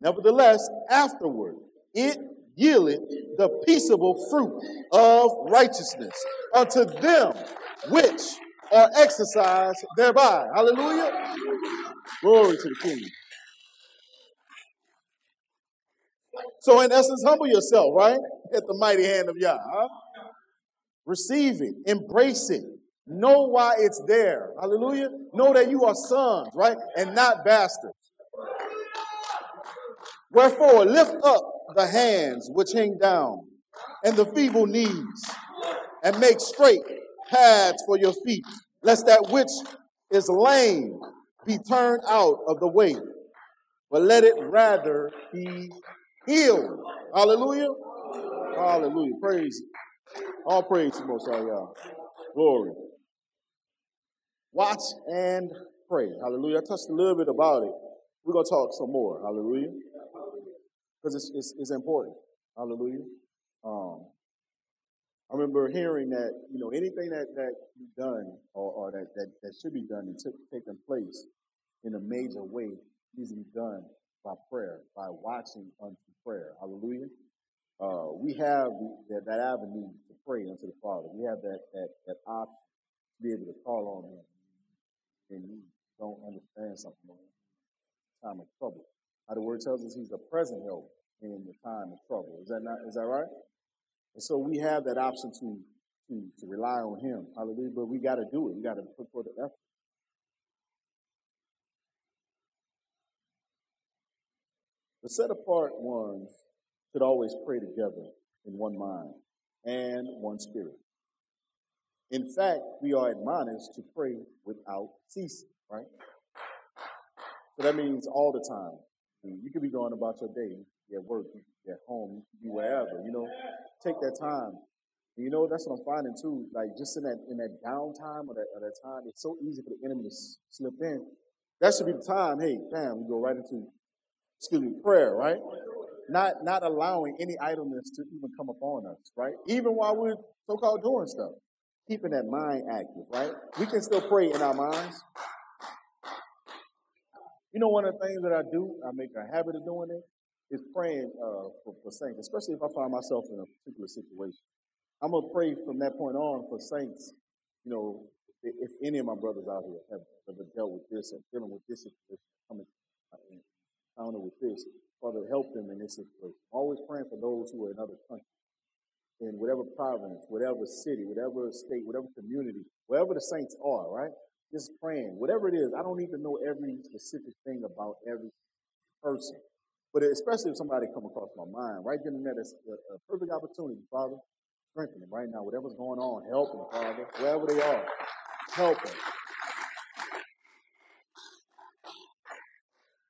Nevertheless, afterward it yieldeth the peaceable fruit of righteousness unto them which are exercised thereby. Hallelujah. Glory to the King. So, in essence, humble yourself, right? At the mighty hand of Yah. Huh? Receive it, embrace it, know why it's there. Hallelujah. Know that you are sons, right? And not bastards. Wherefore, lift up the hands which hang down and the feeble knees and make straight paths for your feet, lest that which is lame be turned out of the way, but let it rather be healed. Hallelujah. Hallelujah. Praise. All praise to Most High Yah. Glory. Watch and pray. Hallelujah. I touched a little bit about it. We're going to talk some more. Hallelujah. Because it's, it's, it's, important. Hallelujah. Um, I remember hearing that, you know, anything that, that be done or, or that, that, that should be done and t- taken place in a major way needs to be done by prayer, by watching unto prayer. Hallelujah. Uh, we have that, that avenue to pray unto the Father. We have that, that, that option to be able to call on Him and you don't understand something in time of trouble. How the word tells us He's a present help in the time of trouble. Is that not? Is that right? And so we have that option to to, to rely on Him. Hallelujah. But we got to do it. We got to put forth the effort. The set apart ones should always pray together in one mind and one spirit. In fact, we are admonished to pray without ceasing, right? So that means all the time. You could be going about your day, at work, at home, you wherever, you know. Take that time. And you know, that's what I'm finding too. Like just in that in that downtime or that, or that time, it's so easy for the enemy to slip in. That should be the time, hey, bam, we go right into excuse me, prayer, right? Not not allowing any idleness to even come upon us, right? Even while we're so called doing stuff keeping that mind active, right? We can still pray in our minds. You know, one of the things that I do, I make a habit of doing it, is praying uh, for, for saints, especially if I find myself in a particular situation. I'm going to pray from that point on for saints. You know, if, if any of my brothers out here have ever dealt with this or dealing with this situation, coming encounter with this, Father, help them in this situation. Always praying for those who are in other countries in whatever province, whatever city, whatever state, whatever community, wherever the saints are, right? Just praying. Whatever it is, I don't need to know every specific thing about every person. But especially if somebody come across my mind, right then and there, that's a, perfect opportunity, Father. Strengthen them right now. Whatever's going on, help them, Father. Wherever they are, help them.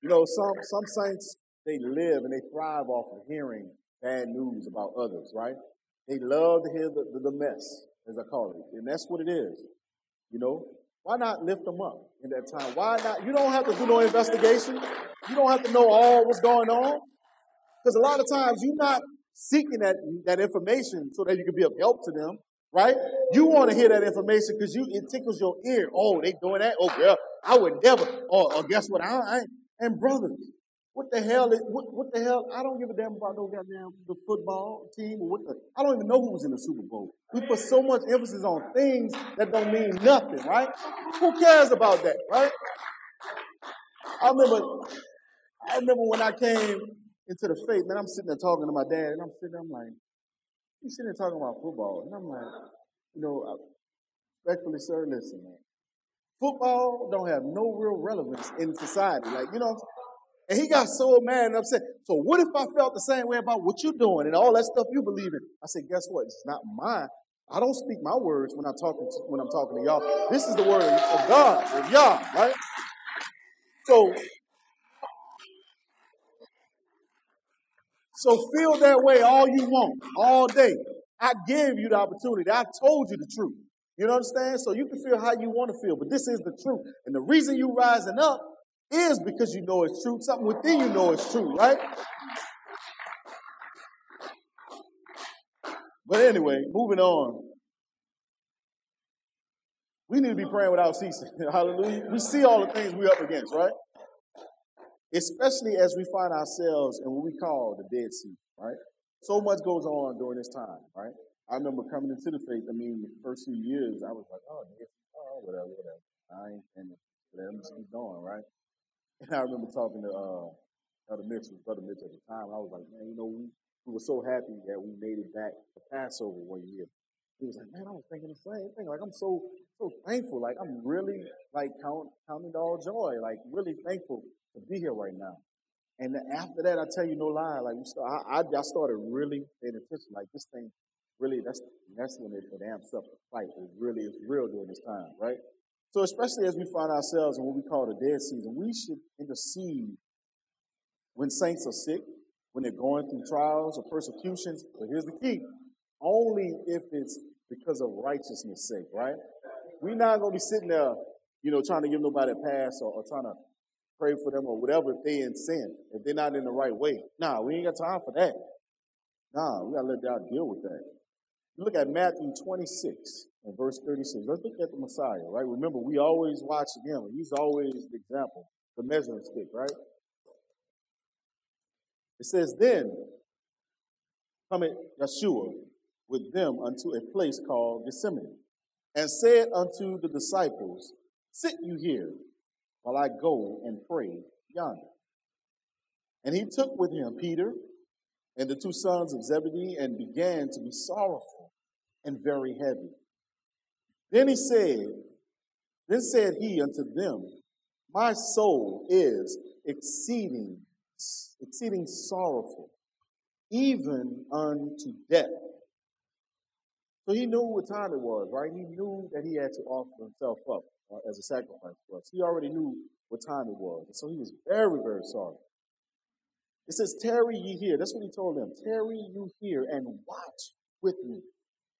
You know, some some saints they live and they thrive off of hearing bad news about others, right? They love to hear the, the, the mess, as I call it. And that's what it is. You know, why not lift them up in that time? Why not? You don't have to do no investigation. You don't have to know all what's going on. Because a lot of times you're not seeking that, that information so that you can be of help to them, right? You want to hear that information because you it tickles your ear. Oh, they doing that? Oh, girl, I would never. Or, or guess what? I, I and brothers, what the hell is, what, what the hell? I don't give a damn about no goddamn the football team or what the, I don't even know who was in the Super Bowl. We put so much emphasis on things that don't mean nothing, right? Who cares about that, right? I remember, I remember when I came into the faith, man, I'm sitting there talking to my dad and I'm sitting there, I'm like, he's sitting there talking about football. And I'm like, you know, respectfully, sir, listen, man. Football don't have no real relevance in society. Like, you know, and he got so mad and upset. So what if I felt the same way about what you're doing and all that stuff you believe in? I said, guess what? It's not mine. I don't speak my words when I'm talking to, when I'm talking to y'all. This is the word of God, of Yah, right? So, so feel that way all you want, all day. I gave you the opportunity. I told you the truth. You understand? So you can feel how you want to feel, but this is the truth. And the reason you rising up is because you know it's true. Something within you know it's true, right? But anyway, moving on. We need to be praying without ceasing. Hallelujah. We see all the things we're up against, right? Especially as we find ourselves in what we call the dead season, right? So much goes on during this time, right? I remember coming into the faith, I mean, the first few years, I was like, oh, oh whatever, whatever. I ain't, and let them just keep going, right? And I remember talking to uh, Brother Mitch, Brother Mitch at the time. I was like, man, you know, we, we were so happy that we made it back to Passover one year. He was like, man, I was thinking the same thing. Like, I'm so so thankful. Like, I'm really like count, counting all joy. Like, really thankful to be here right now. And after that, I tell you no lie. Like, we start, I, I, started really paying attention. Like, this thing really that's that's when it, amps up the fight. It really is real during this time, right? So especially as we find ourselves in what we call the dead season, we should intercede when saints are sick, when they're going through trials or persecutions. But here's the key. Only if it's because of righteousness' sake, right? We're not going to be sitting there, you know, trying to give nobody a pass or, or trying to pray for them or whatever if they're in sin, if they're not in the right way. Nah, we ain't got time for that. Nah, we got to let God deal with that. Look at Matthew 26 and verse 36. Let's look at the Messiah, right? Remember, we always watch him. He's always the example, the measuring stick, right? It says, Then cometh Yeshua with them unto a place called Gethsemane, and said unto the disciples, Sit you here while I go and pray yonder. And he took with him Peter and the two sons of Zebedee and began to be sorrowful and very heavy. Then he said, Then said he unto them, My soul is exceeding, exceeding sorrowful, even unto death. So he knew what time it was, right? He knew that he had to offer himself up uh, as a sacrifice for us. He already knew what time it was. And so he was very, very sorry. It says, Tarry ye here. That's what he told them. Tarry you here and watch with me.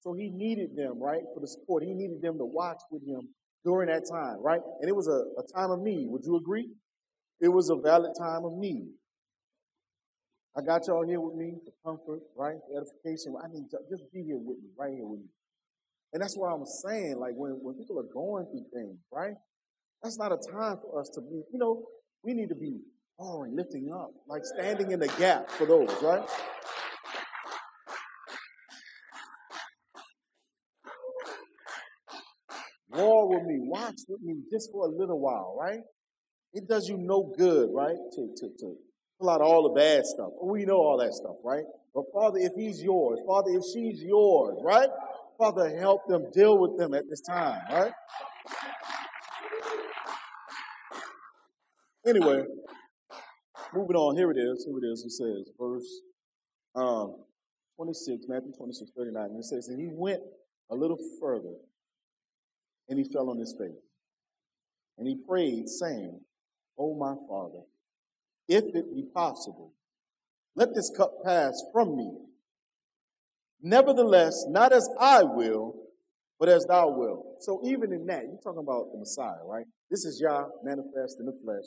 So he needed them, right, for the support. He needed them to watch with him during that time, right? And it was a, a time of need. Would you agree? It was a valid time of need. I got y'all here with me for comfort, right? For edification. I need to just be here with me, right here with me. And that's what I'm saying. Like when, when people are going through things, right? That's not a time for us to be, you know, we need to be oh, pouring, lifting up, like standing in the gap for those, right? War with me, watch with me just for a little while, right? It does you no good, right? To, to, to pull out all the bad stuff. We know all that stuff, right? But Father, if he's yours, Father, if she's yours, right? Father, help them deal with them at this time, right? Anyway, moving on. Here it is. Here it is. It says, verse um, 26, Matthew 26, 39. And it says, And he went a little further and he fell on his face. And he prayed, saying, O my Father, if it be possible, let this cup pass from me. Nevertheless, not as I will, but as thou wilt. So even in that, you're talking about the Messiah, right? This is Yah manifest in the flesh.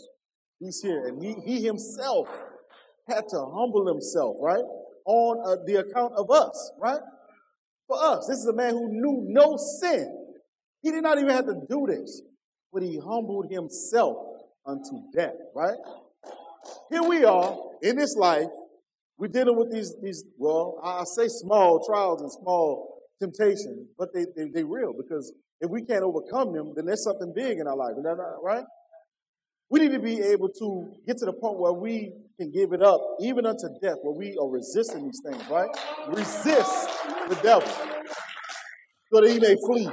He's here, and he, he himself had to humble himself, right? On uh, the account of us, right? For us. This is a man who knew no sin. He did not even have to do this, but he humbled himself unto death, right? Here we are in this life. We're dealing with these, these well, I say small trials and small temptations, but they, they, they real because if we can't overcome them, then there's something big in our life. Right? We need to be able to get to the point where we can give it up, even unto death, where we are resisting these things, right? Resist the devil so that he may flee.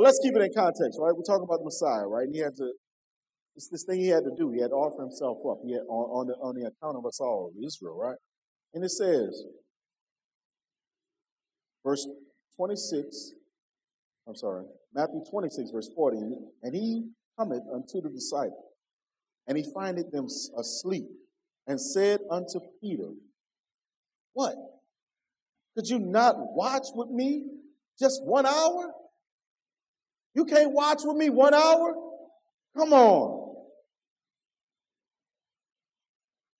But let's keep it in context, right? We're talking about the Messiah, right? And he had to, it's this thing he had to do. He had to offer himself up. He had, on, on, the, on the account of us all, Israel, right? And it says, verse 26, I'm sorry, Matthew 26, verse 40, and he cometh unto the disciples, and he findeth them asleep, and said unto Peter, What? Could you not watch with me just one hour? You can't watch with me one hour? Come on.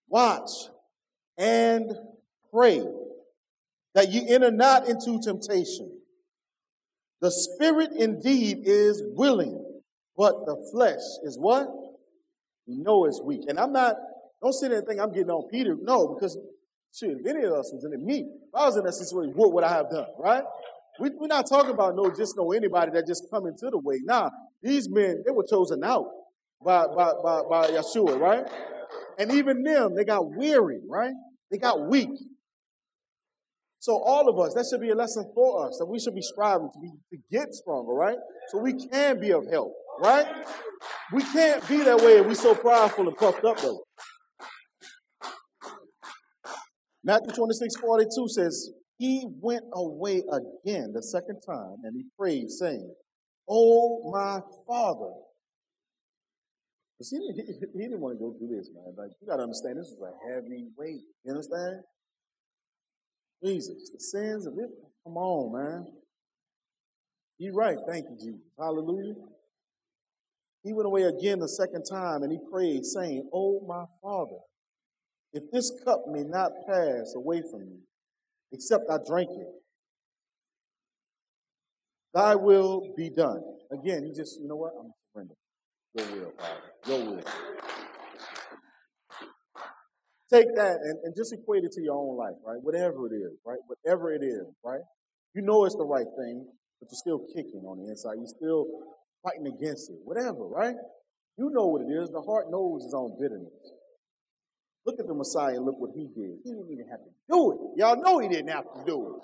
Watch and pray that ye enter not into temptation. The spirit indeed is willing, but the flesh is what? You know it's weak. And I'm not, don't say anything I'm getting on Peter. No, because shit, if any of us was in it, me, if I was in that situation, what would I have done, right? We, are not talking about no, just know anybody that just come into the way. Nah, these men, they were chosen out by, by, by, by Yeshua, right? And even them, they got weary, right? They got weak. So all of us, that should be a lesson for us that we should be striving to, be, to get stronger, right? So we can be of help, right? We can't be that way if we so prideful and puffed up though. Matthew 26, 42 says, he went away again the second time and he prayed, saying, Oh, my father. He, he, he, didn't want to go through this, man. Like, you got to understand, this is a heavy weight. You understand? Jesus, the sins of it. Come on, man. You're right. Thank you, Jesus. Hallelujah. He went away again the second time and he prayed, saying, Oh, my father, if this cup may not pass away from me, except I drank it. Thy will be done. Again, he just, you know what? I'm surrender. Your will, Father. Your will. take that and, and just equate it to your own life, right? Whatever it is, right? Whatever it is, right? You know it's the right thing, but you're still kicking on the inside. You're still fighting against it. Whatever, right? You know what it is. The heart knows its own bitterness. Look at the Messiah and look what he did. He didn't even have to do it. Y'all know he didn't have to do it.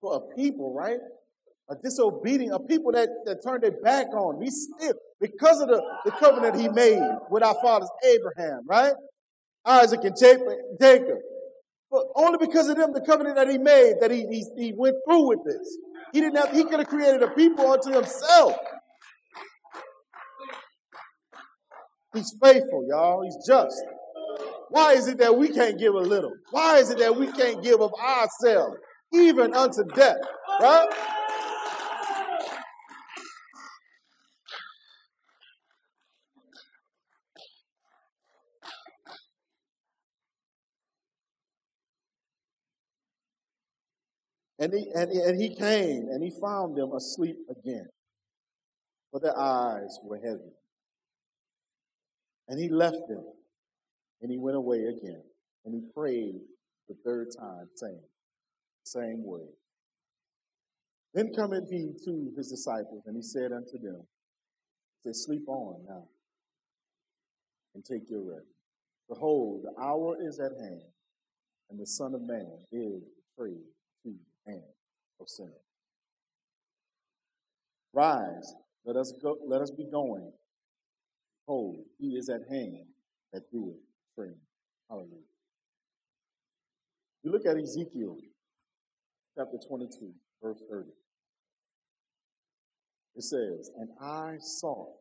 For a people, right? A disobedient, a people that, that turned their back on. He still, because of the, the covenant he made with our fathers Abraham, right? Isaac and Jacob. But only because of them, the covenant that he made, that he, he, he went through with this. He didn't have, he could have created a people unto himself. He's faithful, y'all. He's just. Why is it that we can't give a little? Why is it that we can't give of ourselves, even unto death? Right? And he, and, and he came and he found them asleep again, for their eyes were heavy. And he left them and he went away again. And he prayed the third time, saying, same word. Then cometh he to his disciples, and he said unto them, said, Sleep on now, and take your rest. Behold, the hour is at hand, and the Son of Man is betrayed to hand of sin. Rise, let us go, let us be going. Hold, he is at hand that doeth spring. Hallelujah. You look at Ezekiel chapter 22, verse 30. It says, And I sought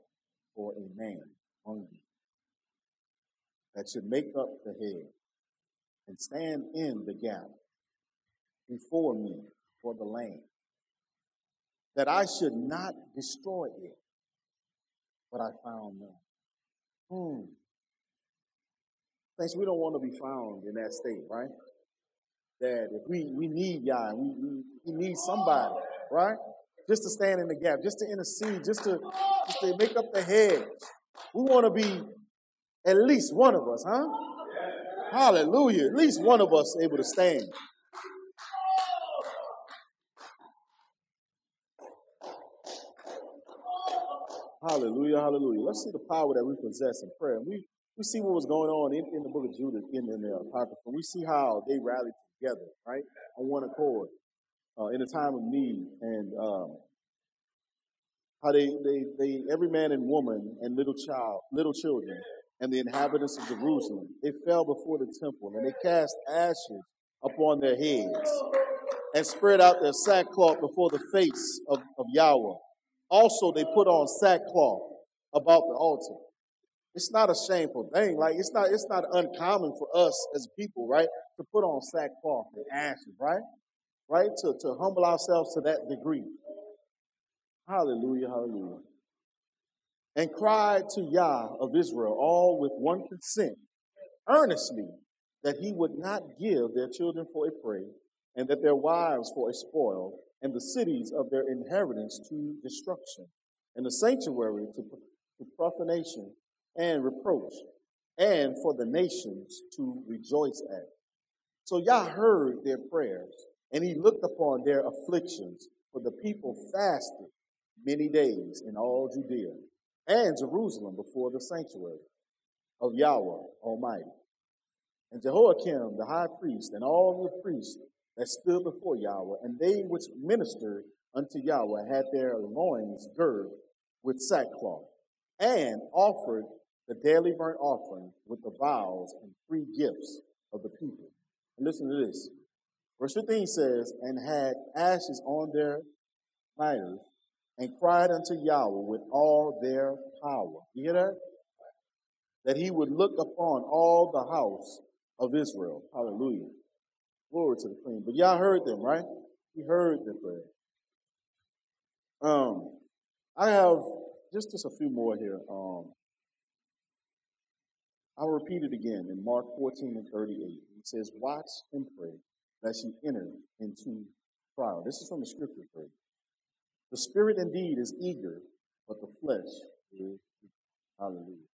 for a man among you that should make up the head and stand in the gap before me for the land, that I should not destroy it, but I found none. Hmm. Thanks, we don't want to be found in that state, right? That if we, we need Yah, we, we, we need somebody, right? Just to stand in the gap, just to intercede, just to, just to make up the hedge. We want to be at least one of us, huh? Hallelujah. At least one of us able to stand. Hallelujah, hallelujah. Let's see the power that we possess in prayer. We we see what was going on in, in the book of Judith in, in the Apocrypha. We see how they rallied together, right, on one accord uh, in a time of need, and um, how they, they they every man and woman and little child, little children, and the inhabitants of Jerusalem, they fell before the temple and they cast ashes upon their heads and spread out their sackcloth before the face of, of Yahweh also, they put on sackcloth about the altar. It's not a shameful thing. Like it's not it's not uncommon for us as people, right, to put on sackcloth and ashes, right? Right? To, to humble ourselves to that degree. Hallelujah, hallelujah. And cried to Yah of Israel, all with one consent, earnestly, that he would not give their children for a prey, and that their wives for a spoil, and the cities of their inheritance to destruction, and the sanctuary to, to profanation and reproach, and for the nations to rejoice at. So Yah heard their prayers, and he looked upon their afflictions, for the people fasted many days in all Judea and Jerusalem before the sanctuary of Yahweh Almighty. And Jehoiakim the high priest and all the priests that stood before Yahweh, and they which ministered unto Yahweh had their loins girded with sackcloth, and offered the daily burnt offering with the vows and free gifts of the people. And listen to this. Verse 15 says, And had ashes on their mitres, and cried unto Yahweh with all their power. You hear that? That he would look upon all the house of Israel. Hallelujah. Glory to the Queen. But y'all heard them, right? You heard their prayer. Um, I have just just a few more here. Um, I'll repeat it again in Mark 14 and 38. It says, Watch and pray lest you enter into trial. This is from the scripture pray. The spirit indeed is eager, but the flesh is. Hallelujah.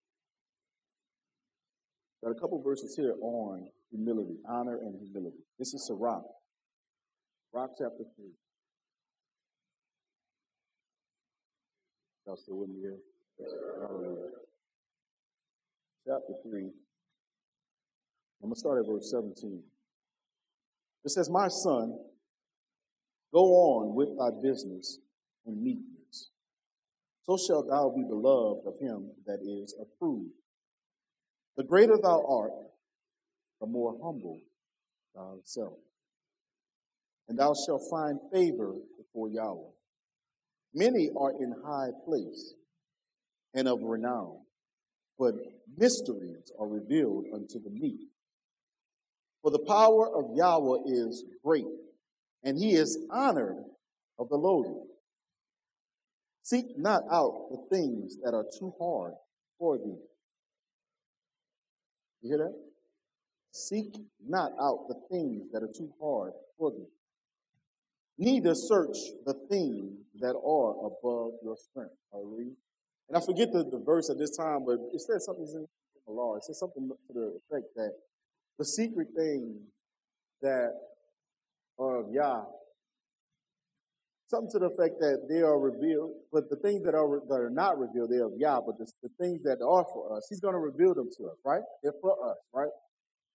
Got a couple verses here on humility, honor and humility. This is Sirach. Rock chapter 3. Y'all still with me here? Hallelujah. Chapter 3. I'm going to start at verse 17. It says, My son, go on with thy business and meekness. So shalt thou be beloved of him that is approved. The greater thou art, the more humble uh, thyself. And thou shalt find favor before Yahweh. Many are in high place and of renown, but mysteries are revealed unto the meek. For the power of Yahweh is great, and he is honored of the lowly. Seek not out the things that are too hard for thee. You hear that? Seek not out the things that are too hard for thee. Neither search the things that are above your strength. Hallelujah. And I forget the, the verse at this time, but it says something in the law. It says something to the effect that the secret things that are of Yah, something to the effect that they are revealed, but the things that are that are not revealed, they're of Yah, but the, the things that are for us, He's going to reveal them to us, right? They're for us, right?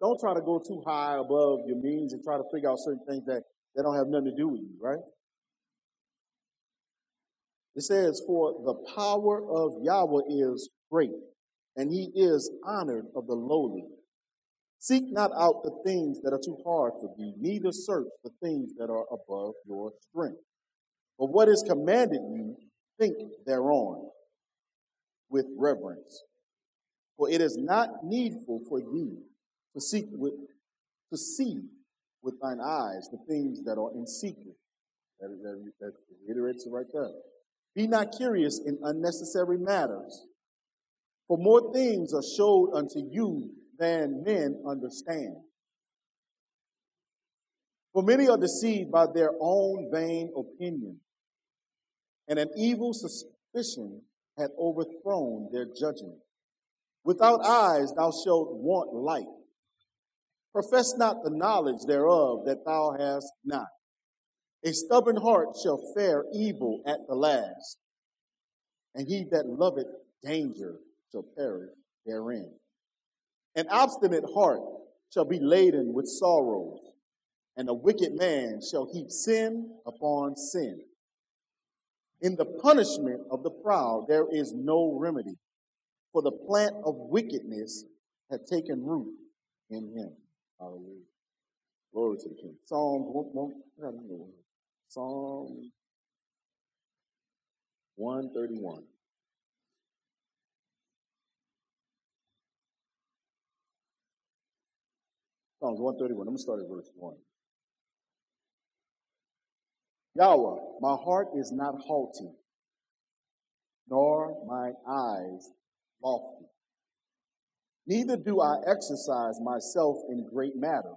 Don't try to go too high above your means and try to figure out certain things that, that don't have nothing to do with you, right? It says, For the power of Yahweh is great, and he is honored of the lowly. Seek not out the things that are too hard for thee, neither search the things that are above your strength. But what is commanded you, think thereon with reverence. For it is not needful for thee to seek with to see with thine eyes the things that are in secret. That, that, that reiterates it right there. Be not curious in unnecessary matters, for more things are showed unto you than men understand. For many are deceived by their own vain opinion, and an evil suspicion hath overthrown their judgment. Without eyes thou shalt want light. Profess not the knowledge thereof that thou hast not. A stubborn heart shall fare evil at the last, and he that loveth danger shall perish therein. An obstinate heart shall be laden with sorrows, and a wicked man shall heap sin upon sin. In the punishment of the proud there is no remedy, for the plant of wickedness had taken root in him. Hallelujah. Glory to the King. Psalm, Psalm 131. Psalms 131. I'm going to start at verse 1. Yahweh, my heart is not haughty, nor my eyes lofty. Neither do I exercise myself in great matters,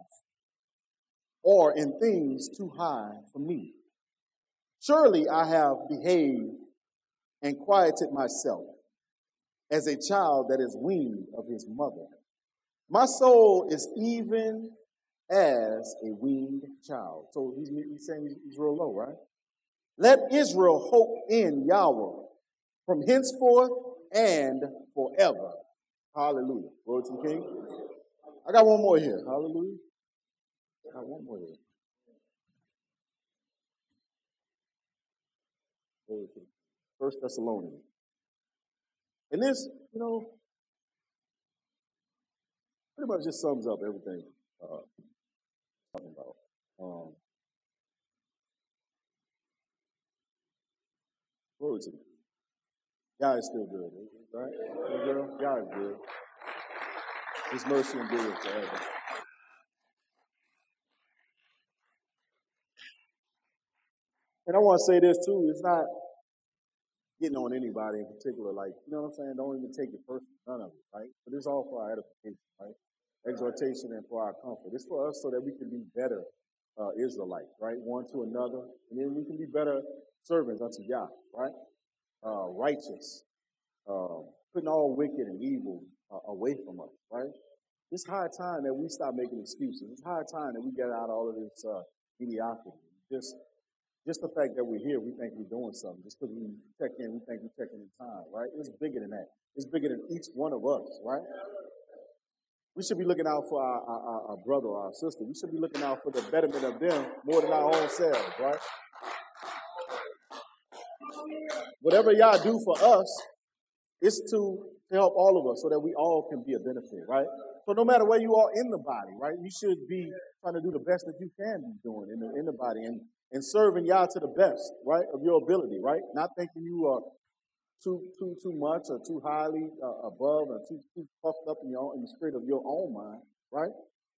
or in things too high for me. Surely I have behaved and quieted myself as a child that is weaned of his mother. My soul is even as a weaned child. So he's, saying he's real low, right? Let Israel hope in Yahweh from henceforth and forever. Hallelujah. Glory to the King. I got one more here. Hallelujah. I got one more here. First Thessalonians. And this, you know, pretty much just sums up everything uh, talking about. Um, glory to God is still good, right? God is good. His mercy and endures forever. And I want to say this too. It's not getting on anybody in particular. Like, you know what I'm saying? Don't even take it personal. None of it, right? But it's all for our edification, right? Exhortation and for our comfort. It's for us so that we can be better uh, Israelites, right? One to another. And then we can be better servants unto Yah, right? Uh, righteous, uh, putting all wicked and evil uh, away from us, right? It's high time that we stop making excuses. It's high time that we get out of all of this uh, mediocrity. Just, just the fact that we're here, we think we're doing something. Just because we check in, we think we're checking in time, right? It's bigger than that. It's bigger than each one of us, right? We should be looking out for our, our, our brother or our sister. We should be looking out for the betterment of them more than our own selves, right? Whatever y'all do for us, it's to, help all of us so that we all can be a benefit, right? So no matter where you are in the body, right, you should be trying to do the best that you can be doing in the, in the body and, and serving y'all to the best, right, of your ability, right? Not thinking you are too too too much or too highly uh, above or too too puffed up in your in the spirit of your own mind, right?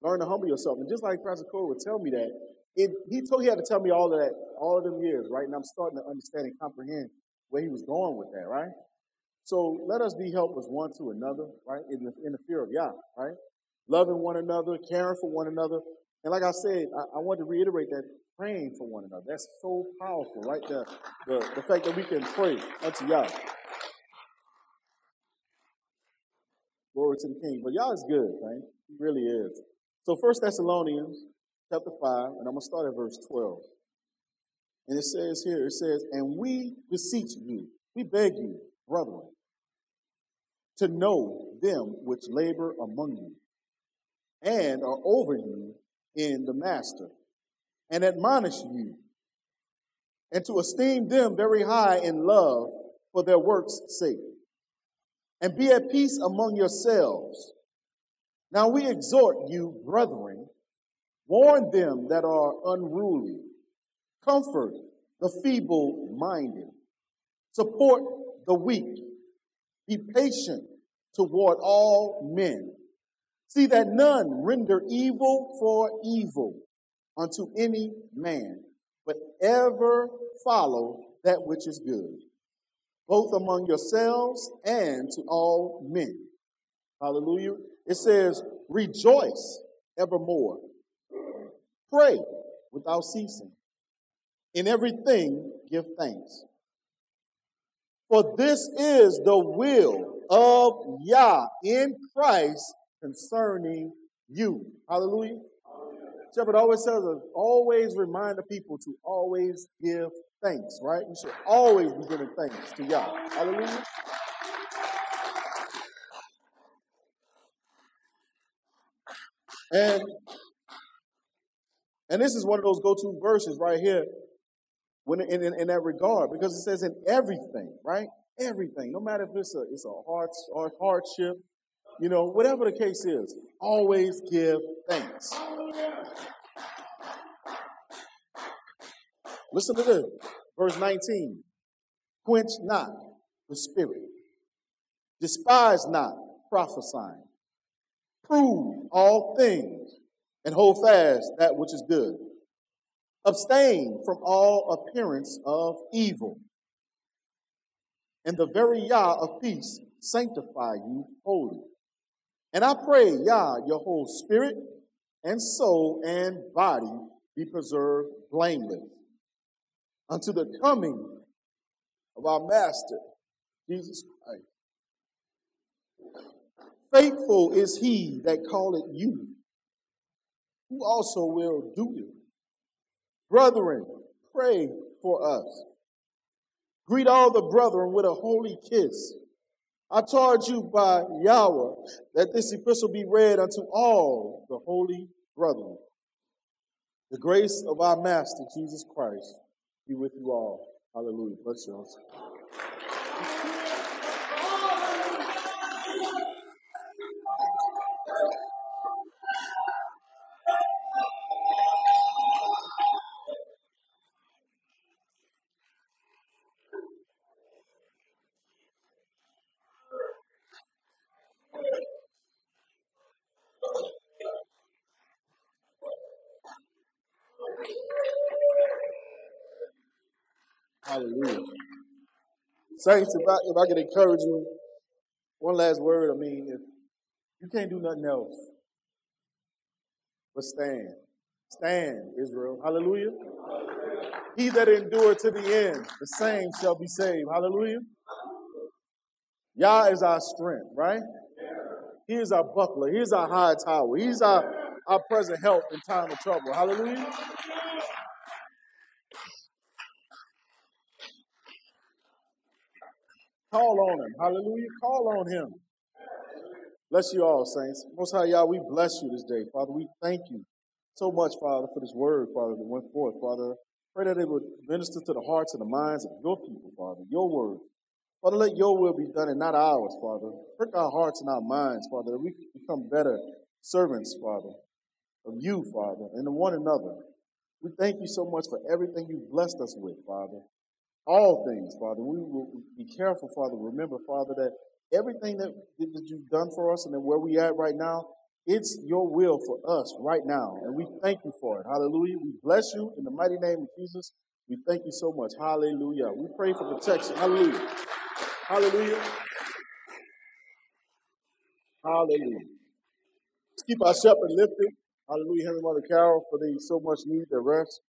Learn to humble yourself. And just like Pastor Cole would tell me that, it, he told he had to tell me all of that, all of them years, right? And I'm starting to understand and comprehend where he was going with that, right? So let us be helpers one to another, right? In the, in the fear of Yah, right? Loving one another, caring for one another. And like I said, I, I want to reiterate that praying for one another. That's so powerful, right? The, the, the fact that we can pray unto Yah. Glory to the King. But Yah is good, right? He really is. So First Thessalonians chapter 5, and I'm going to start at verse 12. And it says here, it says, And we beseech you, we beg you, brethren, to know them which labor among you and are over you in the master and admonish you and to esteem them very high in love for their works' sake and be at peace among yourselves. Now we exhort you, brethren, warn them that are unruly, comfort the feeble minded, support the weak, be patient toward all men. See that none render evil for evil unto any man, but ever follow that which is good, both among yourselves and to all men. Hallelujah. It says, rejoice evermore. Pray without ceasing. In everything, give thanks. For this is the will of Yah in Christ concerning you. Hallelujah. Shepherd always says, always remind the people to always give thanks, right? You should always be giving thanks to Yah. Hallelujah. And and this is one of those go-to verses right here when in, in, in, that regard, because it says in everything, right? Everything, no matter if it's a it's a hard or hardship, you know, whatever the case is, always give thanks. Listen to this, verse 19. Quench not the spirit, despise not prophesying, prove all things, and hold fast that which is good. Abstain from all appearance of evil. And the very Yah of peace sanctify you wholly. And I pray, Yah, your whole spirit and soul and body be preserved blameless unto the coming of our Master, Jesus Christ. Faithful is he that calleth you, who also will do it. Brethren, pray for us. Greet all the brethren with a holy kiss. I charge you by Yahweh that this epistle be read unto all the holy brethren. The grace of our Master Jesus Christ be with you all. Hallelujah. Bless you. Saints, if I, if I could encourage you, one last word, I mean, if you can't do nothing else, but stand. Stand, Israel. Hallelujah. He that endureth to the end, the same shall be saved. Hallelujah. Yah is our strength, right? He is our buckler. He is our high tower. He's our, our present help in time of trouble. Hallelujah. Call on him. Hallelujah. Call on him. Bless you all, saints. Most High Yah, we bless you this day. Father, we thank you so much, Father, for this word, Father, that went forth. Father, pray that it would minister to the hearts and the minds of your people, Father, your word. Father, let your will be done and not ours, Father. Prick our hearts and our minds, Father, that we become better servants, Father, of you, Father, and of one another. We thank you so much for everything you've blessed us with, Father. All things, Father. We will be careful, Father. Remember, Father, that everything that, that you've done for us and that where we at right now, it's your will for us right now. And we thank you for it. Hallelujah. We bless you in the mighty name of Jesus. We thank you so much. Hallelujah. We pray for protection. Hallelujah. Hallelujah. Hallelujah. Let's keep our shepherd lifted. Hallelujah. Heavenly Mother Carol, for they so much need their rest.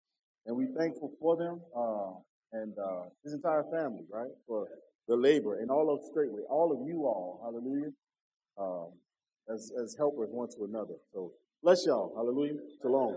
And we thankful for them uh, and uh, his entire family, right? For the labor and all of straightway, all of you all, hallelujah, um, as, as helpers one to another. So bless y'all. Hallelujah. Shalom.